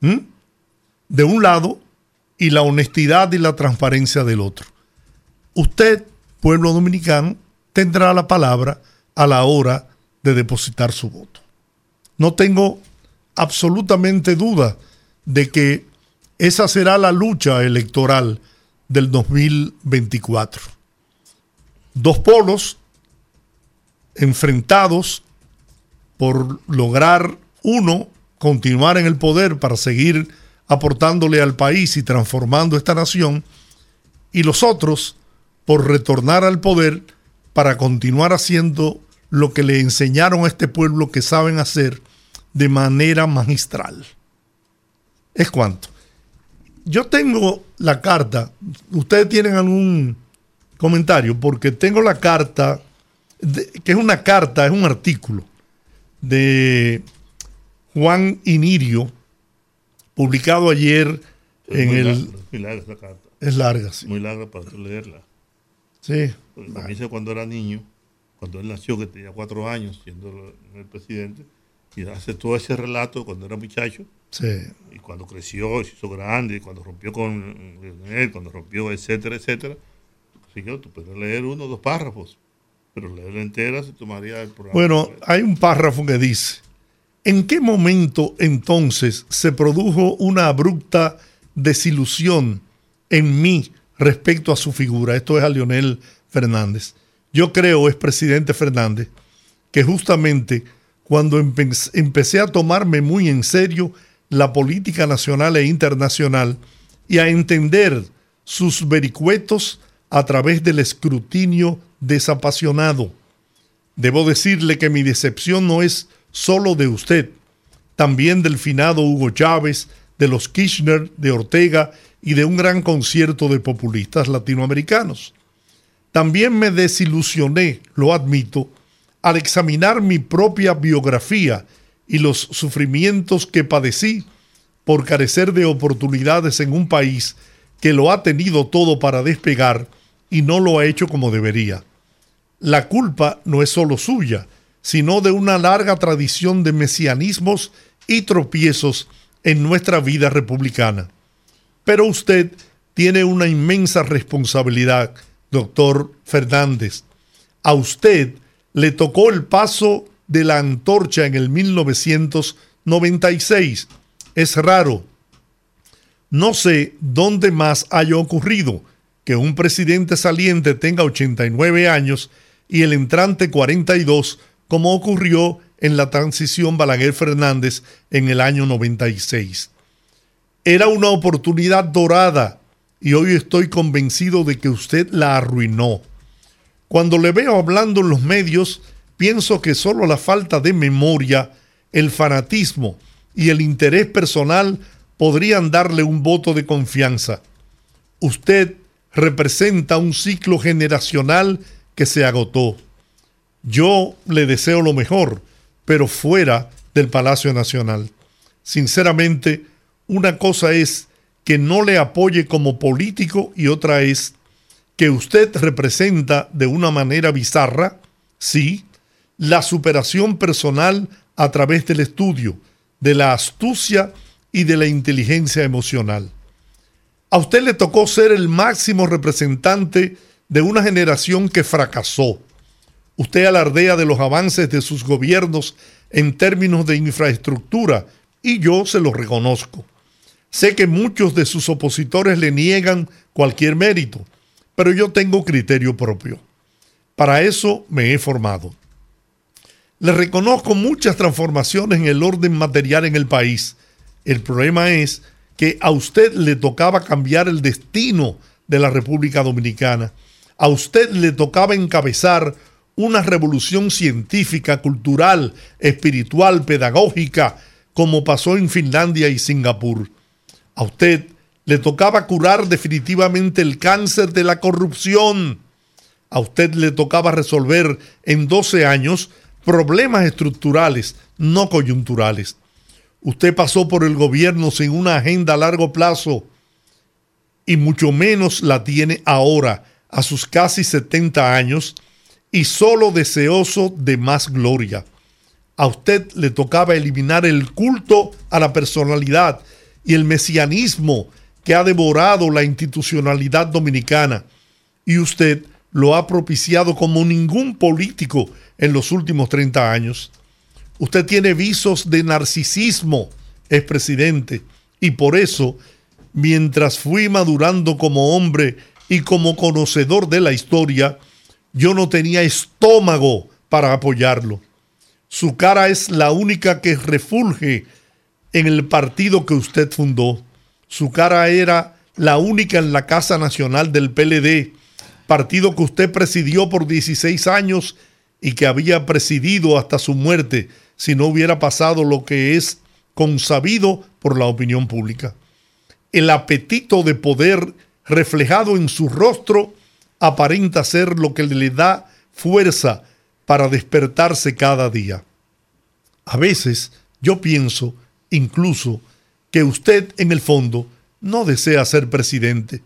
de un lado y la honestidad y la transparencia del otro. Usted, pueblo dominicano, tendrá la palabra a la hora de depositar su voto. No tengo absolutamente duda de que esa será la lucha electoral del 2024. Dos polos enfrentados por lograr uno continuar en el poder para seguir aportándole al país y transformando esta nación, y los otros por retornar al poder para continuar haciendo lo que le enseñaron a este pueblo que saben hacer de manera magistral. Es cuanto. Yo tengo la carta, ustedes tienen algún comentario, porque tengo la carta, de- que es una carta, es un artículo de Juan Inirio, publicado ayer en muy el... larga, muy larga esa carta. Es larga, sí. Muy larga para tú leerla. Sí. Porque se cuando era niño, cuando él nació, que tenía cuatro años, siendo el presidente, y hace todo ese relato cuando era muchacho, Sí. y cuando creció, se hizo grande, y cuando rompió con él, cuando rompió, etcétera, etcétera. Así que tú puedes leer uno o dos párrafos, pero leerla entera se tomaría el programa. Bueno, hay un párrafo que dice, ¿en qué momento entonces se produjo una abrupta desilusión en mí respecto a su figura? Esto es a Leonel Fernández. Yo creo, es presidente Fernández, que justamente cuando empe- empecé a tomarme muy en serio la política nacional e internacional y a entender sus vericuetos a través del escrutinio desapasionado. Debo decirle que mi decepción no es solo de usted, también del finado Hugo Chávez, de los Kirchner, de Ortega y de un gran concierto de populistas latinoamericanos. También me desilusioné, lo admito, al examinar mi propia biografía y los sufrimientos que padecí por carecer de oportunidades en un país que lo ha tenido todo para despegar y no lo ha hecho como debería. La culpa no es solo suya, sino de una larga tradición de mesianismos y tropiezos en nuestra vida republicana. Pero usted tiene una inmensa responsabilidad, doctor Fernández. A usted le tocó el paso de la antorcha en el 1996. Es raro. No sé dónde más haya ocurrido que un presidente saliente tenga 89 años y el entrante 42, como ocurrió en la transición Balaguer Fernández en el año 96. Era una oportunidad dorada y hoy estoy convencido de que usted la arruinó. Cuando le veo hablando en los medios, pienso que solo la falta de memoria, el fanatismo y el interés personal podrían darle un voto de confianza. Usted representa un ciclo generacional que se agotó. Yo le deseo lo mejor, pero fuera del Palacio Nacional. Sinceramente, una cosa es que no le apoye como político y otra es que usted representa de una manera bizarra, sí, la superación personal a través del estudio, de la astucia y de la inteligencia emocional. A usted le tocó ser el máximo representante de una generación que fracasó. Usted alardea de los avances de sus gobiernos en términos de infraestructura y yo se lo reconozco. Sé que muchos de sus opositores le niegan cualquier mérito, pero yo tengo criterio propio. Para eso me he formado. Le reconozco muchas transformaciones en el orden material en el país. El problema es que a usted le tocaba cambiar el destino de la República Dominicana. A usted le tocaba encabezar una revolución científica, cultural, espiritual, pedagógica, como pasó en Finlandia y Singapur. A usted le tocaba curar definitivamente el cáncer de la corrupción. A usted le tocaba resolver en 12 años problemas estructurales, no coyunturales. Usted pasó por el gobierno sin una agenda a largo plazo y mucho menos la tiene ahora, a sus casi 70 años, y solo deseoso de más gloria. A usted le tocaba eliminar el culto a la personalidad y el mesianismo que ha devorado la institucionalidad dominicana, y usted lo ha propiciado como ningún político en los últimos 30 años. Usted tiene visos de narcisismo, es presidente, y por eso, mientras fui madurando como hombre y como conocedor de la historia, yo no tenía estómago para apoyarlo. Su cara es la única que refulge en el partido que usted fundó. Su cara era la única en la Casa Nacional del PLD, partido que usted presidió por 16 años y que había presidido hasta su muerte si no hubiera pasado lo que es consabido por la opinión pública. El apetito de poder reflejado en su rostro aparenta ser lo que le da fuerza para despertarse cada día. A veces yo pienso incluso que usted en el fondo no desea ser presidente,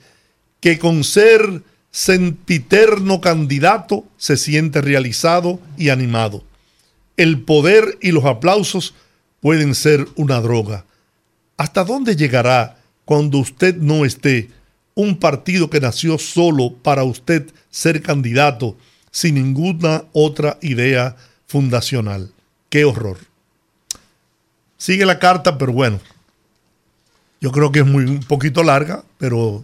que con ser sempiterno candidato se siente realizado y animado el poder y los aplausos pueden ser una droga. ¿Hasta dónde llegará cuando usted no esté un partido que nació solo para usted ser candidato sin ninguna otra idea fundacional? ¡Qué horror! Sigue la carta, pero bueno, yo creo que es muy un poquito larga, pero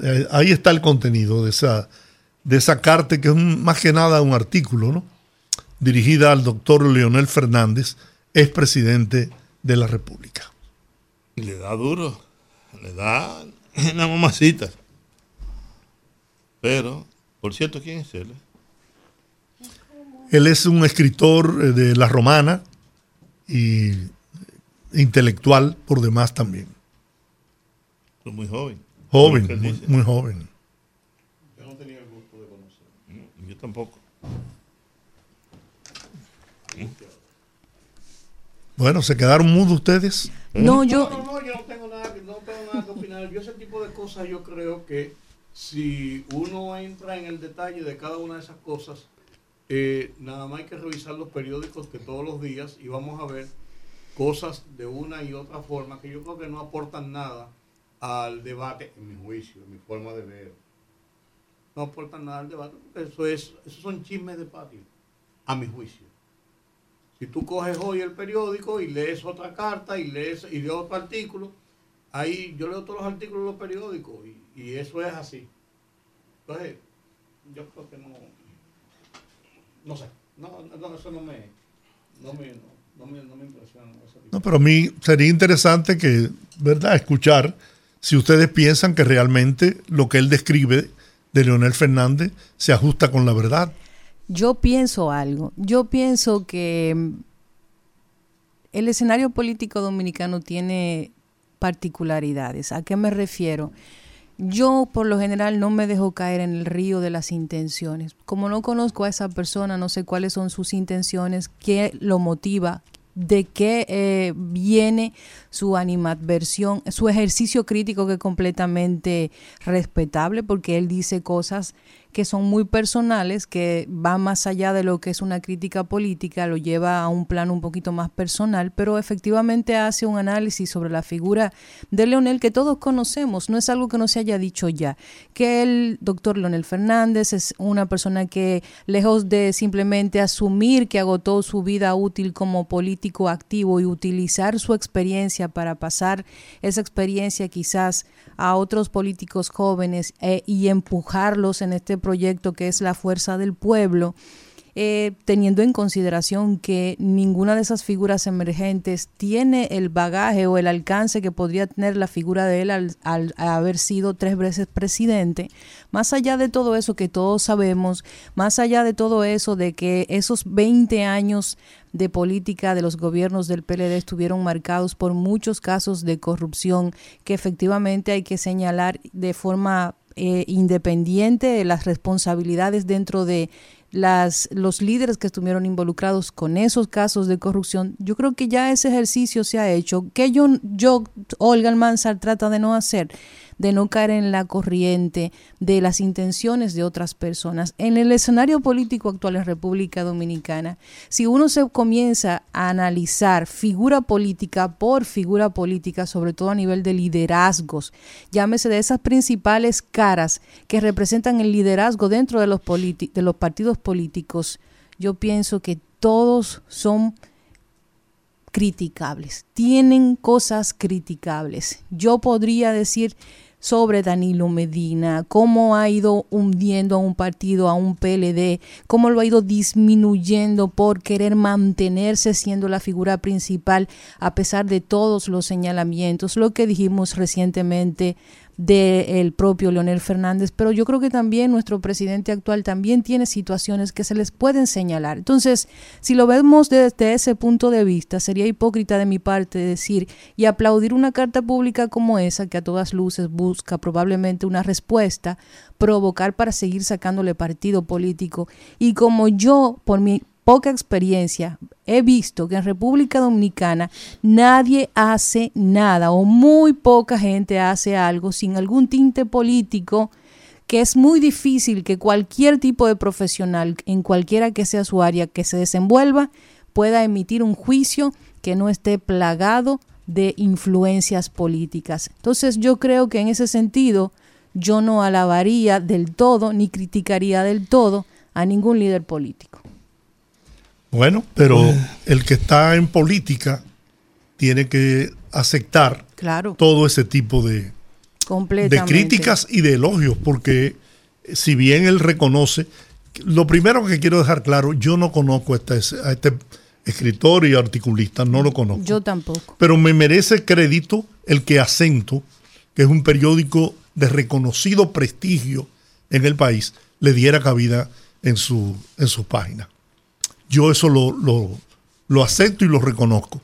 eh, ahí está el contenido de esa, de esa carta que es más que nada un artículo, ¿no? dirigida al doctor Leonel Fernández, es presidente de la República. Le da duro, le da la mamacita. Pero, por cierto, ¿quién es él? Él es un escritor eh, de la romana y intelectual por demás también. Muy joven. Joven, muy, muy joven. Yo no tenía el gusto de conocerlo. Mm, Yo tampoco. Bueno, ¿se quedaron mudos ustedes? No, yo, No, no, yo no tengo nada, que- no tengo nada que opinar. Yo ese tipo de cosas yo creo que si uno entra en el detalle de cada una de esas cosas, eh, nada más hay que revisar los periódicos que todos los días y vamos a ver cosas de una y otra forma que yo creo que no aportan nada al debate, en mi juicio, en mi forma de ver. No aportan nada al debate porque eso es, esos son chismes de patio, a mi juicio. Si tú coges hoy el periódico y lees otra carta y lees y lees otro artículo, ahí yo leo todos los artículos de los periódicos y, y eso es así. Entonces, yo creo que no, no sé, no, no, eso no me, no me, no, me, no me impresiona. No, pero a mí sería interesante que, ¿verdad?, escuchar si ustedes piensan que realmente lo que él describe de Leonel Fernández se ajusta con la verdad. yo pienso algo. Yo pienso que mm, el escenario político dominicano tiene particularidades. ¿A qué me refiero? Yo por lo general no me dejo caer en el río de las intenciones. Como no conozco a esa persona, no sé cuáles son sus intenciones, qué lo motiva, de qué eh, viene su animadversión, su ejercicio crítico que es completamente respetable porque él dice cosas que son muy personales, que van más allá de lo que es una crítica política, lo lleva a un plano un poquito más personal, pero efectivamente hace un análisis sobre la figura de Leonel que todos conocemos, no es algo que no se haya dicho ya, que el doctor Leonel Fernández es una persona que lejos de simplemente asumir que agotó su vida útil como político activo y utilizar su experiencia para pasar esa experiencia quizás a otros políticos jóvenes eh, y empujarlos en este proyecto que es la fuerza del pueblo, eh, teniendo en consideración que ninguna de esas figuras emergentes tiene el bagaje o el alcance que podría tener la figura de él al, al haber sido tres veces presidente, más allá de todo eso que todos sabemos, más allá de todo eso de que esos 20 años de política de los gobiernos del PLD estuvieron marcados por muchos casos de corrupción que efectivamente hay que señalar de forma eh, independiente de las responsabilidades dentro de las, los líderes que estuvieron involucrados con esos casos de corrupción, yo creo que ya ese ejercicio se ha hecho. Que yo, yo Olga Almanzar, trata de no hacer, de no caer en la corriente de las intenciones de otras personas. En el escenario político actual en República Dominicana, si uno se comienza a analizar figura política por figura política, sobre todo a nivel de liderazgos, llámese de esas principales caras que representan el liderazgo dentro de los, de los partidos políticos, yo pienso que todos son criticables, tienen cosas criticables. Yo podría decir sobre Danilo Medina, cómo ha ido hundiendo a un partido, a un PLD, cómo lo ha ido disminuyendo por querer mantenerse siendo la figura principal a pesar de todos los señalamientos, lo que dijimos recientemente del propio Leonel Fernández, pero yo creo que también nuestro presidente actual también tiene situaciones que se les pueden señalar. Entonces, si lo vemos desde ese punto de vista, sería hipócrita de mi parte decir y aplaudir una carta pública como esa, que a todas luces busca probablemente una respuesta, provocar para seguir sacándole partido político. Y como yo, por mi poca experiencia, he visto que en República Dominicana nadie hace nada o muy poca gente hace algo sin algún tinte político que es muy difícil que cualquier tipo de profesional, en cualquiera que sea su área, que se desenvuelva, pueda emitir un juicio que no esté plagado de influencias políticas. Entonces yo creo que en ese sentido yo no alabaría del todo ni criticaría del todo a ningún líder político. Bueno, pero el que está en política tiene que aceptar Claro, todo ese tipo de, críticas y de elogios, porque si bien él reconoce, lo primero que quiero dejar claro, yo no conozco a este, a este escritor y articulista, no lo conozco. Yo tampoco. pero me merece crédito el que Acento, que es un periódico de reconocido prestigio en el país, le diera cabida en su, en sus páginas. Yo eso lo, lo, acepto y lo reconozco.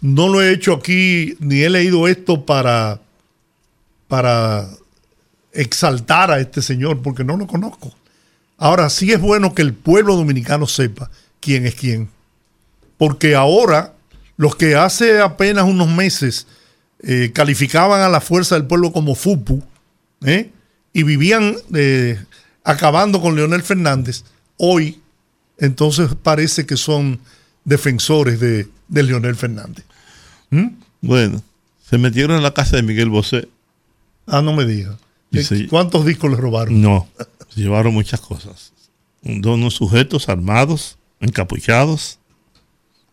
No lo he hecho aquí, ni he leído esto para, para exaltar a este señor, porque no lo conozco. Ahora sí es bueno que el pueblo dominicano sepa quién es quién. Porque ahora los que hace apenas unos meses eh, calificaban a la fuerza del pueblo como FUPU ¿eh? y vivían eh, acabando con Leonel Fernández, hoy entonces parece que son defensores de, de Leonel Fernández. ¿Mm? Bueno, se metieron en la casa de Miguel Bosé. Ah, no me diga. Y se- ¿Cuántos discos le robaron? No, se llevaron muchas cosas. De unos sujetos armados, encapuchados,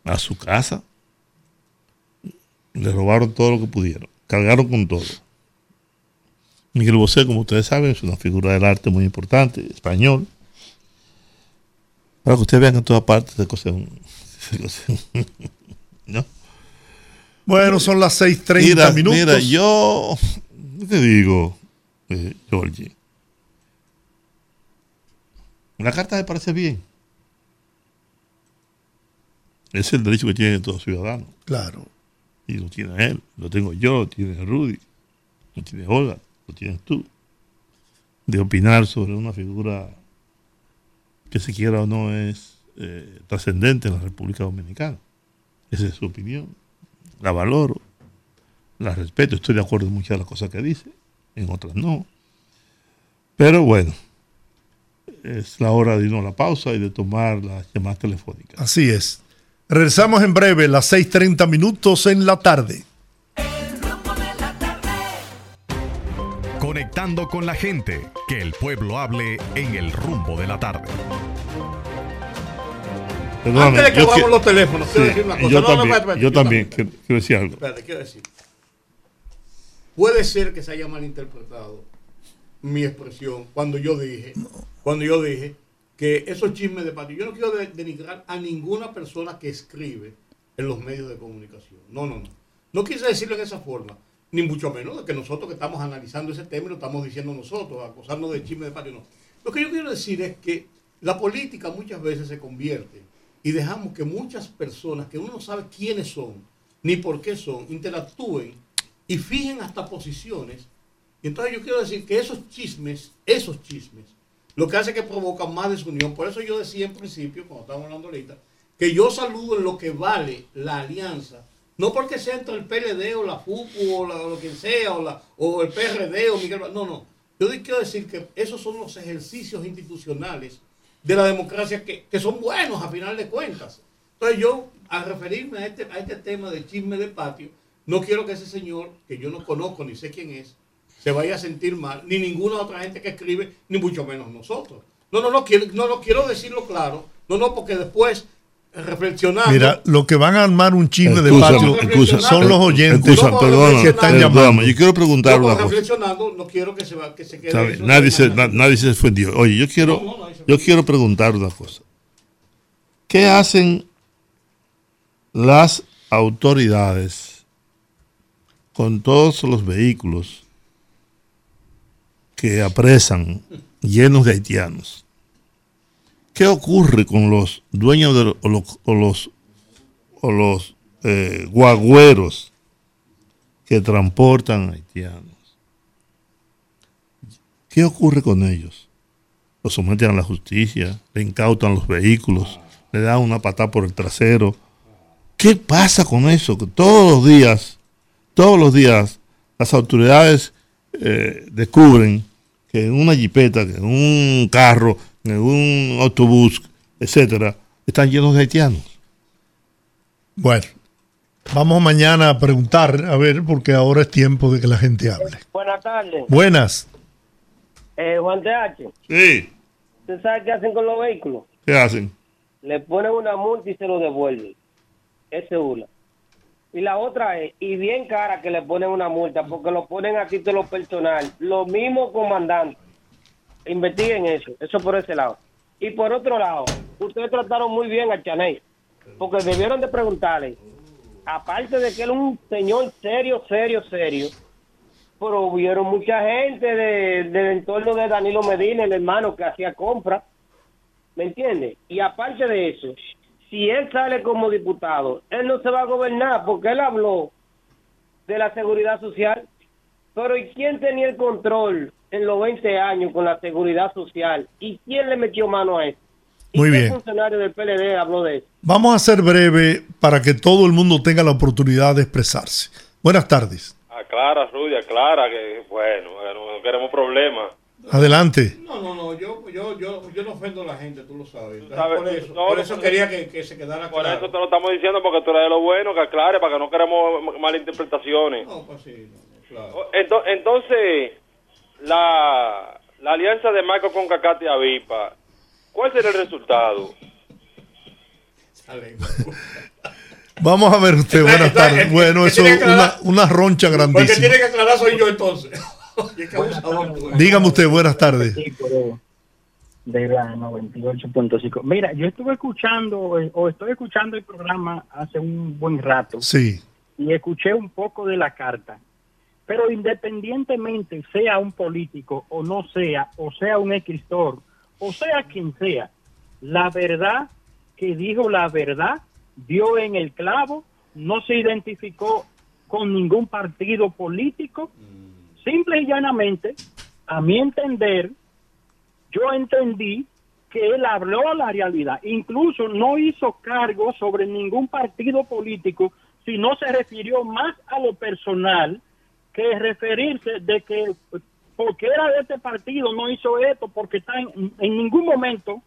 a su casa. Le robaron todo lo que pudieron. Cargaron con todo. Miguel Bosé, como ustedes saben, es una figura del arte muy importante, español. Para que ustedes vean que en todas partes se cose ¿No? Bueno, son las 6:30 Mira, minutos. Mira, yo ¿qué te digo, eh, Georgie. La carta me parece bien. Es el derecho que tiene todo ciudadano. Claro. Y lo tiene él, lo tengo yo, lo tiene Rudy, lo tiene Olga, lo tienes tú. De opinar sobre una figura que se quiera o no es eh, trascendente en la República Dominicana. Esa es su opinión. La valoro, la respeto, estoy de acuerdo en muchas de las cosas que dice, en otras no. Pero bueno, es la hora de irnos a la pausa y de tomar las llamadas telefónicas. Así es. Regresamos en breve, las 6:30 minutos en la tarde. Conectando con la gente, que el pueblo hable en el rumbo de la tarde. Perdóname, Antes de que que- los teléfonos, quiero sí, decir una cosa. Yo No, no, también, espérate, espérate, yo yo también también. quiero, quiero decir algo. Espérate, quiero decir. Puede ser que se haya malinterpretado mi expresión cuando yo dije, cuando yo dije que esos chismes de patio, yo no quiero de- denigrar a ninguna persona que escribe en los medios de comunicación. No, no, no. No quise decirlo en esa forma, ni mucho menos de que nosotros que estamos analizando ese tema y lo estamos diciendo nosotros, acusarnos de chisme de patio, no. Lo que yo quiero decir es que la política muchas veces se convierte y dejamos que muchas personas que uno no sabe quiénes son ni por qué son, interactúen y fijen hasta posiciones. Y entonces yo quiero decir que esos chismes, esos chismes, lo que hace que provocan más desunión. Por eso yo decía en principio, cuando estábamos hablando ahorita, que yo saludo lo que vale la alianza, no porque sea entre el PLD o la FUPU o, o lo que sea, o, la, o el PRD o Miguel, no, no. Yo quiero decir que esos son los ejercicios institucionales de la democracia que, que son buenos a final de cuentas. Entonces yo, al referirme a este, a este tema de chisme de patio, no quiero que ese señor, que yo no conozco ni sé quién es, se vaya a sentir mal, ni ninguna otra gente que escribe, ni mucho menos nosotros. No, no, no, quiero, no, no quiero decirlo claro, no, no, porque después, reflexionando, Mira, lo que van a armar un chisme de patio excusa, son los oyentes excusa, perdona, que están llamando. Yo quiero preguntar yo, una cosa. reflexionando, no quiero que se, va, que se quede Está bien, eso Nadie se, na- nadie se ofendió. Oye, yo quiero, No, yo quiero preguntar una cosa. ¿Qué hacen las autoridades con todos los vehículos que apresan llenos de haitianos? ¿Qué ocurre con los dueños de o los, o los, o los eh, guagüeros que transportan haitianos? ¿Qué ocurre con ellos? Los someten a la justicia, le incautan los vehículos, le dan una patada por el trasero. ¿Qué pasa con eso? Que todos los días, todos los días, las autoridades eh, descubren que en una jipeta, que en un carro, en un autobús, etcétera, están llenos de haitianos. Bueno, vamos mañana a preguntar, a ver, porque ahora es tiempo de que la gente hable. Buenas tardes. Buenas. Eh, Juan TH, Sí. ¿usted sabe qué hacen con los vehículos? ¿Qué hacen? Le ponen una multa y se lo devuelven. Esa es una. Y la otra es, y bien cara que le ponen una multa, porque lo ponen a título personal. Lo mismo comandante. Investiguen eso. Eso por ese lado. Y por otro lado, ustedes trataron muy bien a Chaney, porque debieron de preguntarle aparte de que es un señor serio, serio, serio, pero hubieron mucha gente de- del entorno de Danilo Medina, el hermano que hacía compra, ¿me entiendes? Y aparte de eso, si él sale como diputado, él no se va a gobernar porque él habló de la seguridad social, pero ¿y quién tenía el control en los 20 años con la seguridad social? ¿Y quién le metió mano a eso? ¿Y Muy qué bien. funcionario del PLD habló de eso? Vamos a ser breve para que todo el mundo tenga la oportunidad de expresarse. Buenas tardes. Aclara, Rudy, aclara que, bueno, no queremos problemas. Adelante. No, no, no, yo, yo, yo, yo no ofendo a la gente, tú lo sabes. Por eso, no, por eso no. quería que, que se quedara Por claro. eso te lo estamos diciendo porque tú eres de lo bueno, que aclare, para que no queremos malinterpretaciones. No, pues sí, no, claro. Ento- Entonces, la, la alianza de Marco con Cacate y Avipa, ¿cuál será el resultado? Vamos a ver usted, buenas tardes. Bueno, eso es una, una roncha Porque grandísima. tiene que aclarar soy yo entonces. Dígame usted, buenas tardes. de la 98.5. Mira, yo estuve escuchando eh, o estoy escuchando el programa hace un buen rato Sí. y escuché un poco de la carta. Pero independientemente sea un político o no sea, o sea un escritor, o sea quien sea, la verdad que dijo la verdad, dio en el clavo, no se identificó con ningún partido político, simple y llanamente, a mi entender, yo entendí que él habló la realidad. Incluso no hizo cargo sobre ningún partido político, sino se refirió más a lo personal que referirse de que porque era de este partido no hizo esto, porque está en, en ningún momento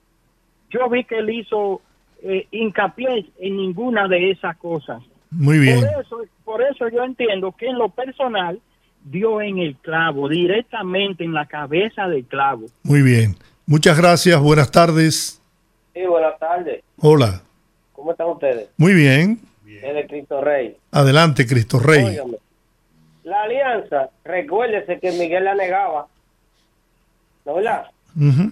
yo vi que él hizo eh, hincapié en ninguna de esas cosas. Muy bien. Por eso, por eso yo entiendo que en lo personal dio en el clavo, directamente en la cabeza del clavo. Muy bien. Muchas gracias. Buenas tardes. Sí, buenas tardes. Hola. ¿Cómo están ustedes? Muy bien. Es de Cristo Rey. Adelante, Cristo Rey. Óigame, La alianza, recuérdese que Miguel la negaba. ¿No verdad? Ujú.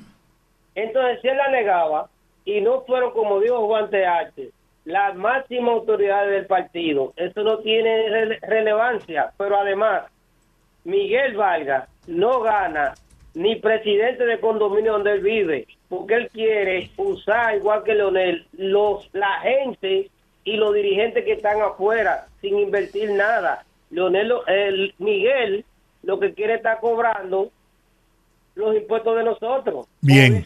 Entonces, si él la negaba y no fueron, como dijo Juan TH, las máximas autoridades del partido, eso no tiene rele- relevancia. Pero además, Miguel Vargas no gana ni presidente de condominio donde él vive, porque él quiere usar, igual que Leonel, los, la gente y los dirigentes que están afuera sin invertir nada. Leonel, el, Miguel lo que quiere estar cobrando los impuestos de nosotros. Bien.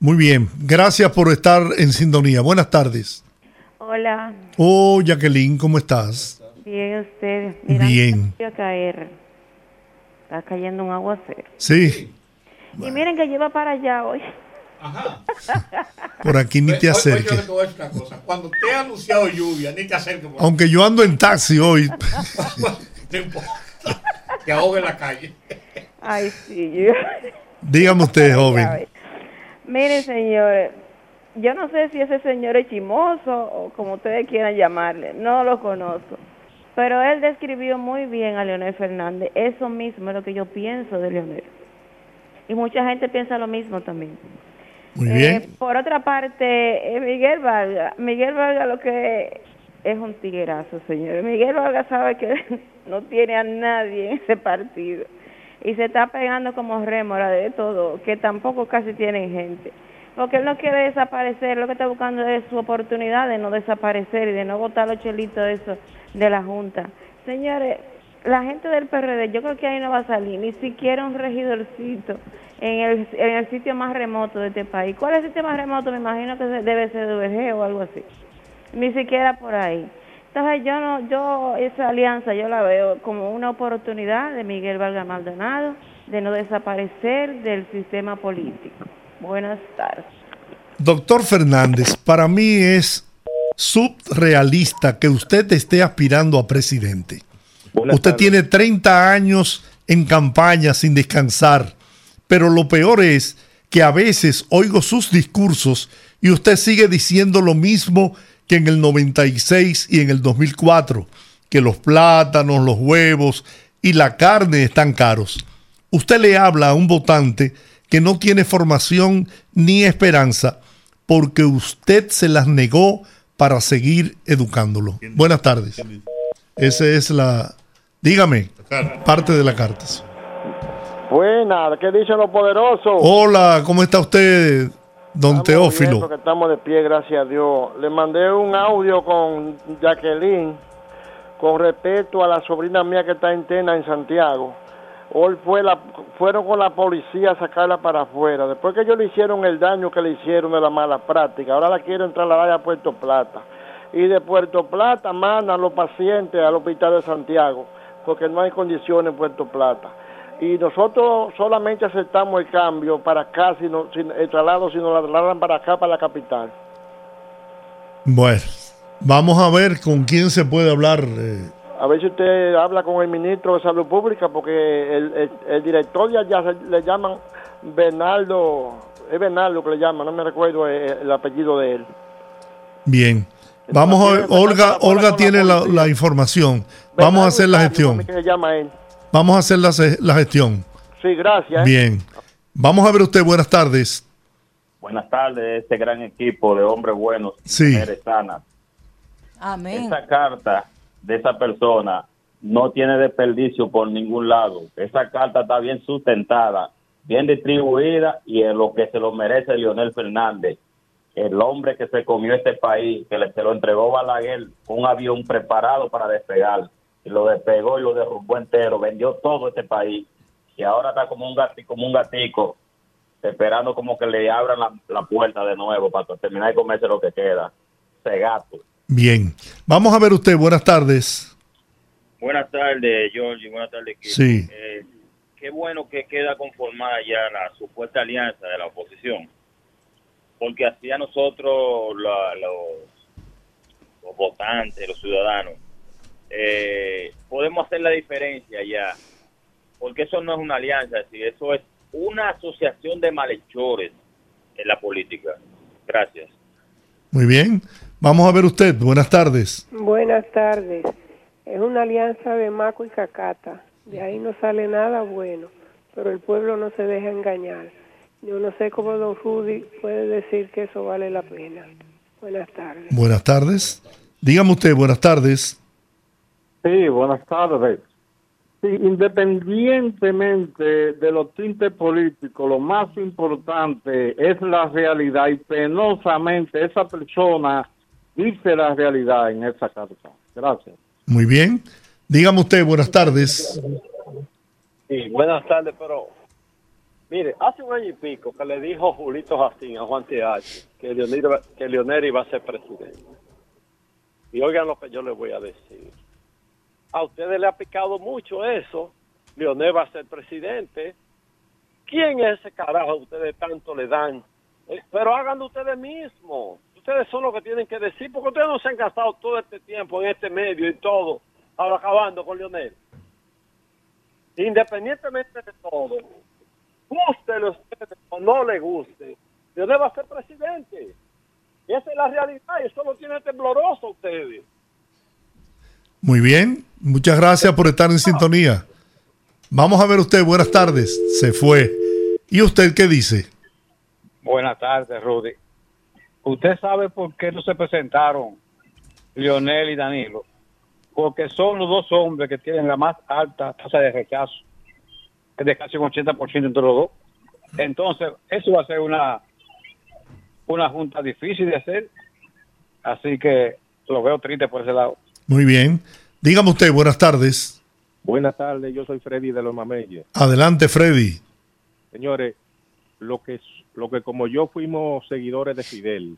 Muy bien. Gracias por estar en sintonía. Buenas tardes. Hola, Oh, Jacqueline, ¿cómo estás? bien ustedes. Bien. Voy a caer. Está cayendo un aguacero. Sí, Y miren que lleva para allá hoy. Por aquí ni te Oye, oye, acerques. yo te voy a decir una cosa. Cuando te he anunciado lluvia, ni te acerques. por Aunque yo ando en taxi hoy. No importa. Que ahogue en la calle. Ay, sí. yo- Dígame usted, joven. Miren, señores, yo no sé si ese señor es chimoso o como ustedes quieran llamarle. No lo conozco. Pero él describió muy bien a Leonel Fernández. Eso mismo es lo que yo pienso de Leonel. Y mucha gente piensa lo mismo también. Muy Eh, por otra parte, eh, Miguel Vargas, Miguel Vargas lo que es un tiguerazo, señor. Miguel Vargas sabe que no tiene a nadie en ese partido y se está pegando como rémora de todo, que tampoco casi tienen gente. Porque él no quiere desaparecer, lo que está buscando es su oportunidad de no desaparecer y de no botar los chelitos esos de la Junta. Señores, la gente del PRD, yo creo que ahí no va a salir ni siquiera un regidorcito en el, en el sitio más remoto de este país. ¿Cuál es el sitio más remoto? Me imagino que debe ser DVG o algo así. Ni siquiera por ahí. Entonces yo no, yo esa alianza yo la veo como una oportunidad de Miguel Vargas Maldonado de no desaparecer del sistema político. Buenas tardes. Doctor Fernández, para mí es subrealista que usted esté aspirando a presidente. usted tiene 30 años en campaña sin descansar, pero lo peor es que a veces oigo sus discursos y usted sigue diciendo lo mismo que en el 96 y en el 2004, que los plátanos, los huevos y la carne están caros. Usted le habla a un votante que no tiene formación ni esperanza porque usted se las negó para seguir educándolo. Buenas tardes. Esa es la, dígame, parte de la carta. Buena, ¿qué dicen los poderosos? Hola, ¿cómo está usted, don Teófilo? Bien, porque estamos de pie, gracias a Dios. Le mandé un audio con Jacqueline con respecto a la sobrina mía que está interna en Santiago. Hoy fue la, fueron con la policía a sacarla para afuera. Después que ellos le hicieron el daño que le hicieron de la mala práctica, ahora la quieren trasladar a Puerto Plata. Y de Puerto Plata mandan a los pacientes al hospital de Santiago, porque no hay condiciones en Puerto Plata. Y nosotros solamente aceptamos el cambio para acá, si no, si- el traslado, si nos la trasladan para acá, para la capital. Bueno, vamos a ver con quién se puede hablar. eh, A ver si usted habla con el ministro de Salud Pública, porque el, el- el director de allá se- le llaman Bernardo, es Bernardo que le llaman, no me recuerdo el, el apellido de él. Bien. Vamos a ver, Olga, Olga tiene la, la información. Vamos a hacer la gestión. ¿Qué se llama él? Vamos a hacer la, gestión. Sí, gracias. Bien. Vamos a ver usted, buenas tardes. Buenas tardes, este gran equipo de hombres buenos Sí. mujeres sanas. Amén. Esa carta de esa persona no tiene desperdicio por ningún lado. Esa carta está bien sustentada, bien distribuida y en lo que se lo merece Leonel Fernández, el hombre que se comió este país, que le, se lo entregó Balaguer con un avión preparado para despegar. Y lo despegó y lo derrumbó entero, vendió todo este país. Y ahora está como un gatico, como un gatico esperando como que le abran la, la puerta de nuevo para terminar de comerse lo que queda. Ese gato. Bien. Vamos a ver usted, buenas tardes. Buenas tardes, Georgie. Buenas tardes, equipo. Sí. Eh, qué bueno que queda conformada ya la supuesta alianza de la oposición. Porque así a nosotros, la- los, los votantes, los ciudadanos, eh, podemos hacer la diferencia ya. Porque eso no es una alianza, sí, eso es una asociación de malhechores en la política. Gracias. Muy bien. Vamos a ver usted, buenas tardes. Buenas tardes. Es una alianza de Maco y Cacata. De ahí no sale nada bueno, pero el pueblo no se deja engañar. Yo no sé cómo don Rudy puede decir que eso vale la pena. Buenas tardes. Buenas tardes. Dígame usted, buenas tardes. Sí, buenas tardes. Sí, independientemente de los tintes políticos, lo más importante es la realidad y penosamente esa persona dice la realidad en esa carta. Gracias. Muy bien. Dígame usted, buenas tardes. Sí, buenas tardes, pero mire, hace un año y pico que le dijo Julito Jacín a Juan TH que Leonel, iba- que Leonel iba a ser presidente. Y oigan lo que yo les voy a decir. A ustedes le ha picado mucho eso. Leonel va a ser presidente. ¿Quién es ese carajo que ustedes tanto le dan? Eh, Pero háganlo ustedes mismos. Ustedes son los que tienen que decir, porque ustedes no se han gastado todo este tiempo en este medio y todo, ahora acabando con Leonel. Independientemente de todo, gústele ustedes o no le guste, Leonel va a ser presidente. Esa es la realidad, y eso lo tiene tembloroso ustedes. Muy bien. Muchas gracias por estar en sintonía. Vamos a ver usted, buenas tardes. Se fue. ¿Y usted qué dice? Buenas tardes, Rudy. ¿Usted sabe por qué no se presentaron Lionel y Danilo? Porque son los dos hombres que tienen la más alta tasa de rechazo, es de casi un 80% entre los dos. Entonces, eso va a ser una, una junta difícil de hacer. Así que lo veo triste por ese lado. Muy bien. Dígame usted, buenas tardes. Buenas tardes, yo soy Freddy de los Mameyes. Adelante, Freddy. Señores, lo que, lo que como yo fuimos seguidores de Fidel,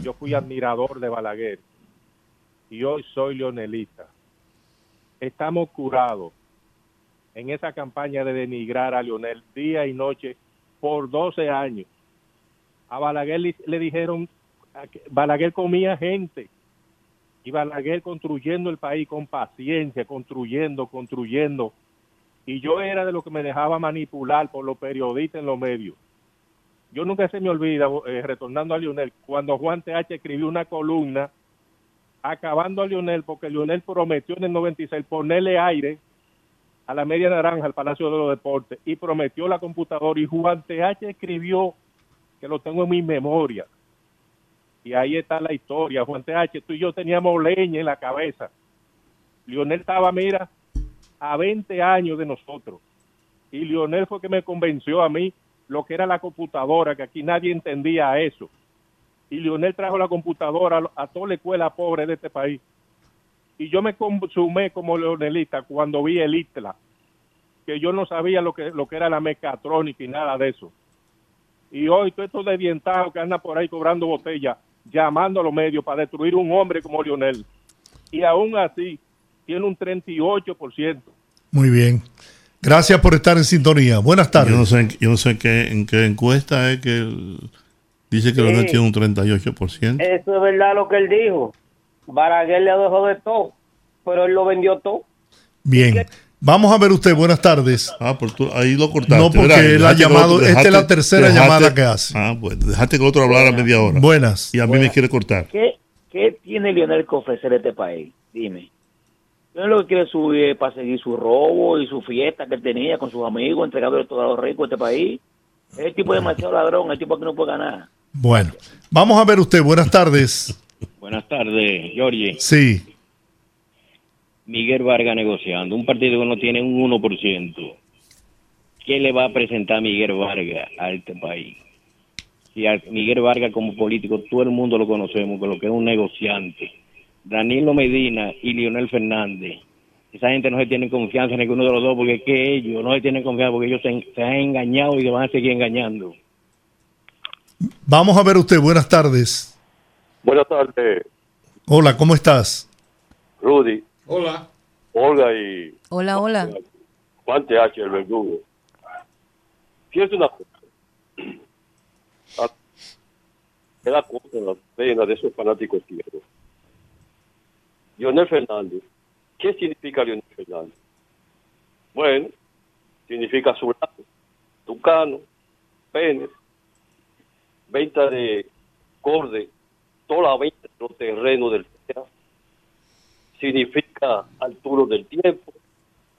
yo fui admirador de Balaguer y hoy soy leonelista. Estamos curados en esa campaña de denigrar a Leonel día y noche por 12 años. A Balaguer le, le dijeron, Balaguer comía gente Balaguer construyendo el país con paciencia, construyendo, construyendo. Y yo era de lo que me dejaba manipular por los periodistas en los medios. Yo nunca se me olvida, eh, retornando a Lionel, cuando Juan TH escribió una columna acabando a Lionel, porque Lionel prometió en el 96 ponerle aire a la media naranja al Palacio de los Deportes y prometió la computadora y Juan TH escribió, que lo tengo en mi memoria, Y ahí está la historia. Juan TH, tú y yo teníamos leña en la cabeza. Lionel estaba, mira, a 20 años de nosotros. Y Lionel fue que me convenció a mí lo que era la computadora, que aquí nadie entendía eso. Y Lionel trajo la computadora a, toda la escuela pobre de este país. Y yo me consumé como leonelista cuando vi el ITLA, que yo no sabía lo que, lo que era la mecatrónica y nada de eso. Y hoy todos estos desdientados que andan por ahí cobrando botella, llamando a los medios para destruir un hombre como Lionel. Y aún así, tiene un 38%. Muy bien. Gracias por estar en sintonía. Buenas tardes. Yo no sé, en- yo no sé qué, en qué encuesta es que dice que Leonel Sí. tiene un 38%. Eso es verdad lo que él dijo. Baraguer le dejó de todo, pero él lo vendió todo. Bien. Vamos a ver usted. Buenas tardes. Ah, por tú, ahí lo cortaste. No, porque él ha llamado- otro- esta es la tercera dejaste- llamada que hace. Ah, bueno, dejaste que el otro hablara media hora. Buenas. Y a mí me quiere cortar. ¿Qué, ¿Qué tiene Lionel que ofrecer a este país? Dime. Lionel lo que quiere subir para seguir su robo y su fiesta que él tenía con sus amigos, entregándole todo a los ricos de este país. El tipo es demasiado ladrón, el tipo que no puede ganar. Bueno. Vamos a ver usted. Buenas tardes. Buenas tardes, Giorgi. Sí. Miguel Vargas negociando. Un partido que no tiene un 1%. ¿Qué le va a presentar Miguel Vargas a este país? Si a Miguel Vargas como político, todo el mundo lo conocemos, con lo que es un negociante. Danilo Medina y Leonel Fernández. Esa gente no se tiene confianza en ninguno de los dos, porque es que ellos no se tienen confianza, porque ellos se, se han engañado y se van a seguir engañando. Vamos a ver usted. Buenas tardes. Buenas tardes, Hola, ¿cómo estás? Rudy, Hola. Olga y Hola, hola. Juan TH, el verdugo. Fíjate una cosa. Ah, Me da cosa en las penas de esos fanáticos izquierdos. Leonel Fernández. ¿Qué significa Leonel Fernández? Bueno, significa surato, tucano, pene, venta de corde, toda la venta de los terrenos del significa Arturo del Tiempo,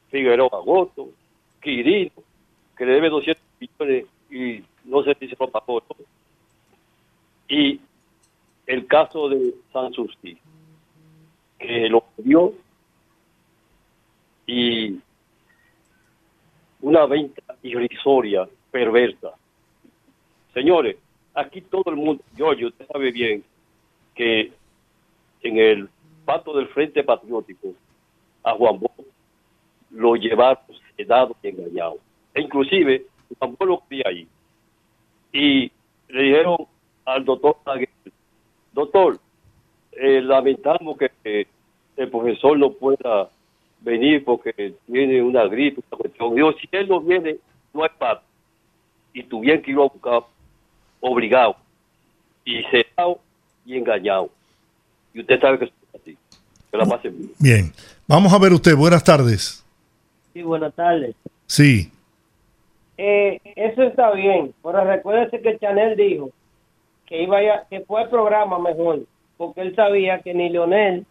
Figueroa Agosto, Quirino, que le debe 200 millones y no se pagó. ¿no? Y el caso de Sanssouci, que lo dio y una venta irrisoria, perversa. Señores, aquí todo el mundo, Giorgio, usted sabe bien que en el del Frente Patriótico a Juan Bosch lo llevaron sedado y engañado. E inclusive Juan Bosch lo quería ahí. Y le dijeron al doctor doctor, eh, lamentamos que el profesor no pueda venir porque tiene una gripe, una cuestión. Digo, si él no viene, no hay pacto. Y tuvieron que ir a buscar obligado, y sedado y engañado. Y usted sabe que. Que la pase bien. Bien. Vamos a ver usted. Buenas tardes. Sí, buenas tardes. Sí. Eh, eso está bien, pero recuérdese que Chanel dijo que iba a, que fue el programa mejor, porque él sabía que ni Leonel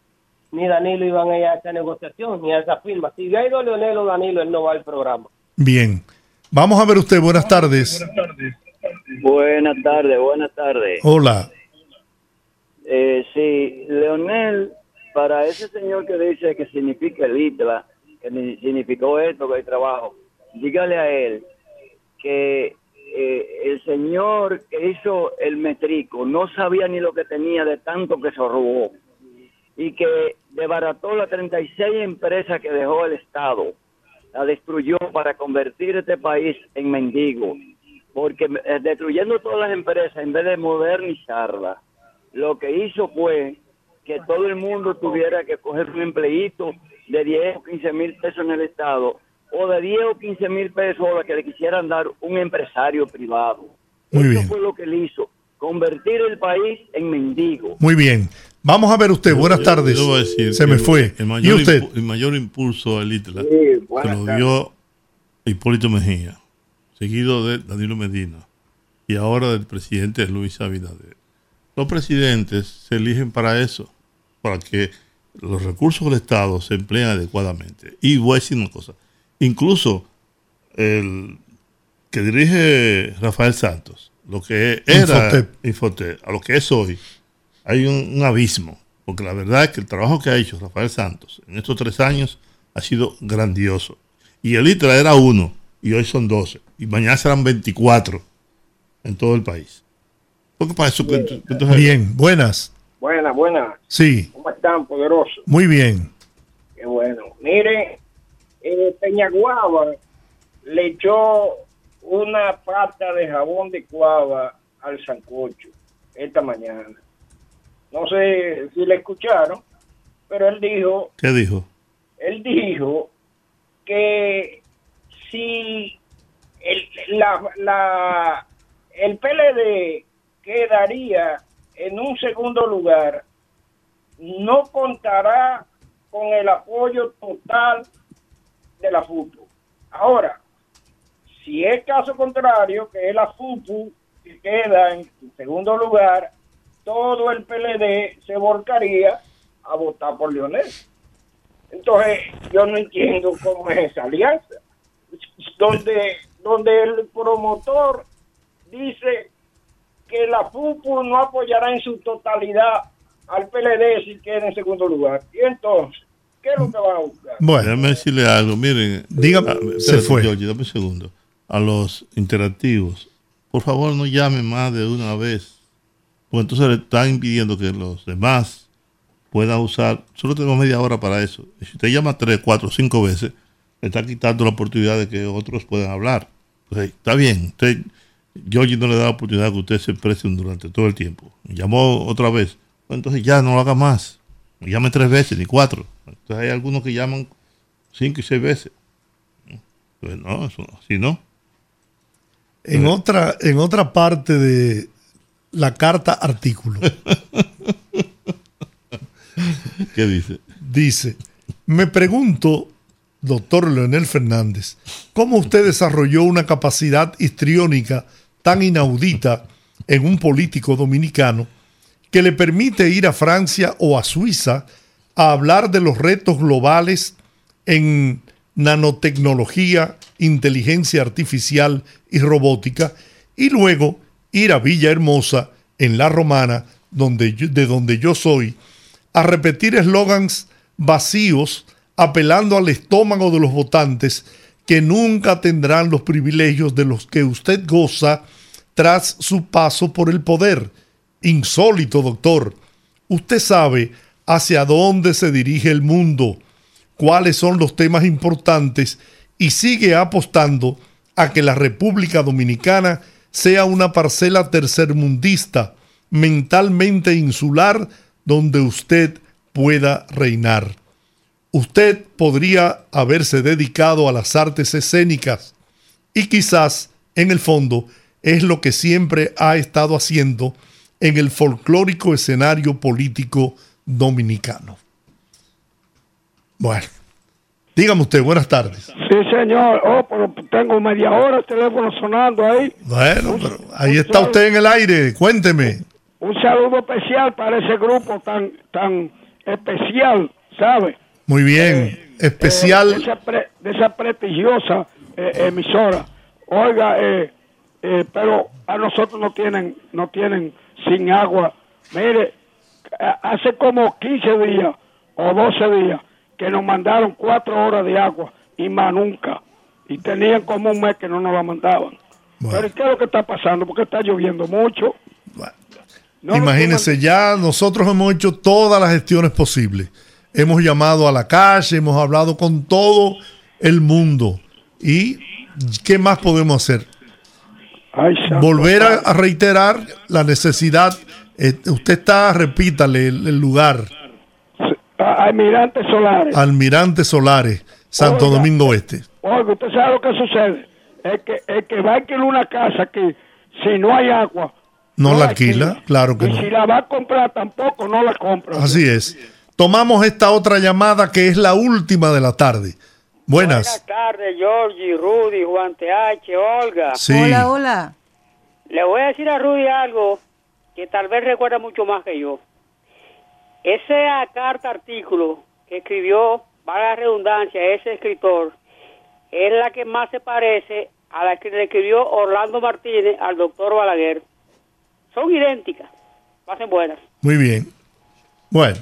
ni Danilo iban a ir a esa negociación, ni a esa firma. Si hubiera ido Leonel o Danilo, él no va al programa. Bien. Vamos a ver usted. Buenas tardes. Buenas tardes, buenas tardes. Hola. Eh, sí, Leonel, para ese señor que dice que significa el ITLA, que ni- significó esto, que hay trabajo, dígale a él que eh, el señor que hizo el metrico no sabía ni lo que tenía de tanto que se robó y que desbarató las 36 empresas que dejó el Estado, la destruyó para convertir este país en mendigo, porque eh, destruyendo todas las empresas en vez de modernizarlas, lo que hizo fue que todo el mundo tuviera que coger un empleíto de 10 o 15 mil pesos en el Estado o de 10 o 15 mil pesos a la que le quisieran dar un empresario privado. Muy Eso bien. fue lo que él hizo, convertir el país en mendigo. Muy bien. Vamos a ver usted. Buenas Yo- tardes. yo voy a decir Se me fue. El ¿Y mayor, usted? impu- el mayor impulso al ITLA Sí, buenas lo tardes. dio Hipólito Mejía, seguido de Danilo Medina y ahora del presidente Luis Abinader. Los presidentes se eligen para eso, para que los recursos del Estado se empleen adecuadamente. Y voy a decir una cosa, incluso el que dirige Rafael Santos, lo que era Infotep. Infotep, a lo que es hoy, hay un, un abismo. Porque la verdad es que el trabajo que ha hecho Rafael Santos en estos tres años ha sido grandioso. Y el ITRA era uno, y hoy son 12. Y mañana serán 24 en todo el país. Porque para eso entonces- Bien, buenas. Buenas, buenas. Sí, ¿Cómo están, poderosos? muy bien. Qué bueno. Mire, eh, Peñaguaba le echó una pata de jabón de cuava al sancocho esta mañana. No sé si le escucharon, pero él dijo, ¿Qué dijo? él dijo que si el, la, la, el PLD quedaría en un segundo lugar, no contará con el apoyo total de la FUPU. Ahora, si es caso contrario, que es la FUPU que queda en segundo lugar, todo el PLD se volcaría a votar por Leonel. Entonces, yo no entiendo cómo es esa alianza. Donde, donde el promotor dice que la FUPU no apoyará en su totalidad al PLD si queda en segundo lugar. Y entonces, ¿qué es lo que van a buscar? Bueno. Déjame decirle algo. Miren. Dígame, se fue. Georgie, dame un segundo. A los interactivos, por favor no llamen más de una vez. Porque entonces le están impidiendo que los demás puedan usar. Solo tenemos media hora para eso. Y si usted llama tres, cuatro, cinco veces, le está quitando la oportunidad de que otros puedan hablar. Entonces, está bien. Usted, Georgie no le da la oportunidad que usted se exprese durante todo el tiempo. Llamó otra vez. Entonces ya no lo haga más. No llame tres veces ni cuatro. Entonces hay algunos que llaman cinco y seis veces. Pues no, eso así no. En otra, en otra parte de la carta artículo. ¿Qué dice? Dice, me pregunto, doctor Leonel Fernández, ¿cómo usted desarrolló una capacidad histriónica tan inaudita en un político dominicano que le permite ir a Francia o a Suiza a hablar de los retos globales en nanotecnología, inteligencia artificial y robótica, y luego ir a Villahermosa, en La Romana, donde de donde yo soy, a repetir eslogans vacíos, apelando al estómago de los votantes que nunca tendrán los privilegios de los que usted goza tras su paso por el poder. Insólito, doctor. Usted sabe hacia dónde se dirige el mundo, cuáles son los temas importantes y sigue apostando a que la República Dominicana sea una parcela tercermundista, mentalmente insular, donde usted pueda reinar. Usted podría haberse dedicado a las artes escénicas y quizás, en el fondo, es lo que siempre ha estado haciendo en el folclórico escenario político dominicano. Bueno, dígame usted, buenas tardes. Sí, señor. Oh, pero tengo media hora el teléfono sonando ahí. Bueno, pero ahí está usted en el aire, cuénteme. Un saludo especial para ese grupo tan tan especial, ¿sabe? Muy bien, especial. Eh, de, esa pre- de esa prestigiosa eh, emisora. Oiga, eh, eh, pero a nosotros no tienen no tienen sin agua. Mire, hace como 15 días o 12 días que nos mandaron cuatro horas de agua y más nunca. Y tenían como un mes que no nos la mandaban. Pero ¿y ¿qué es lo que está pasando? Porque está lloviendo mucho. No, Imagínense, ya nosotros hemos hecho todas las gestiones posibles. Hemos llamado a la calle, hemos hablado con todo el mundo. ¿Y qué más podemos hacer? Volver a, reiterar la necesidad. eh, usted está, repítale el, el lugar. Almirante Solares. Almirante Solares, Santo Oiga. Domingo Este. Oiga, ¿usted sabe lo que sucede? Es que, el que va a alquilar una casa que si no hay agua, No la alquila, claro que y no. si la va a comprar tampoco, no la compra. Así es. Tomamos esta otra llamada que es la última de la tarde. Buenas. Buenas tardes, Georgie, Rudy, Juan TH, Olga. Sí. Hola, hola. Le voy a decir a Rudy algo que tal vez recuerda mucho más que yo. Esa carta artículo que escribió, para la redundancia, ese escritor, es la que más se parece a la que le escribió Orlando Martínez al doctor Balaguer. Son idénticas. Pasen buenas. Muy bien. Bueno,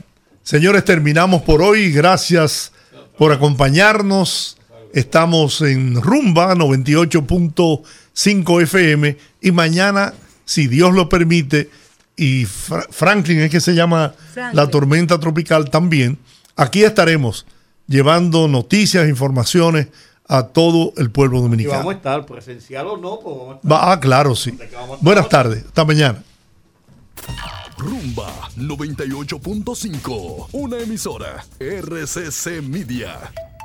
señores, terminamos por hoy. Gracias por acompañarnos. Estamos en Rumba 98.5 FM y mañana, si Dios lo permite, y Fra- Franklin es que se llama Franklin. la tormenta tropical también, aquí estaremos llevando noticias, informaciones a todo el pueblo Y dominicano. vamos a estar presencial o no, pues vamos a estar. Va- ah, claro, sí. Buenas tardes. Hasta mañana. Rumba 98.5, una emisora RCC Media.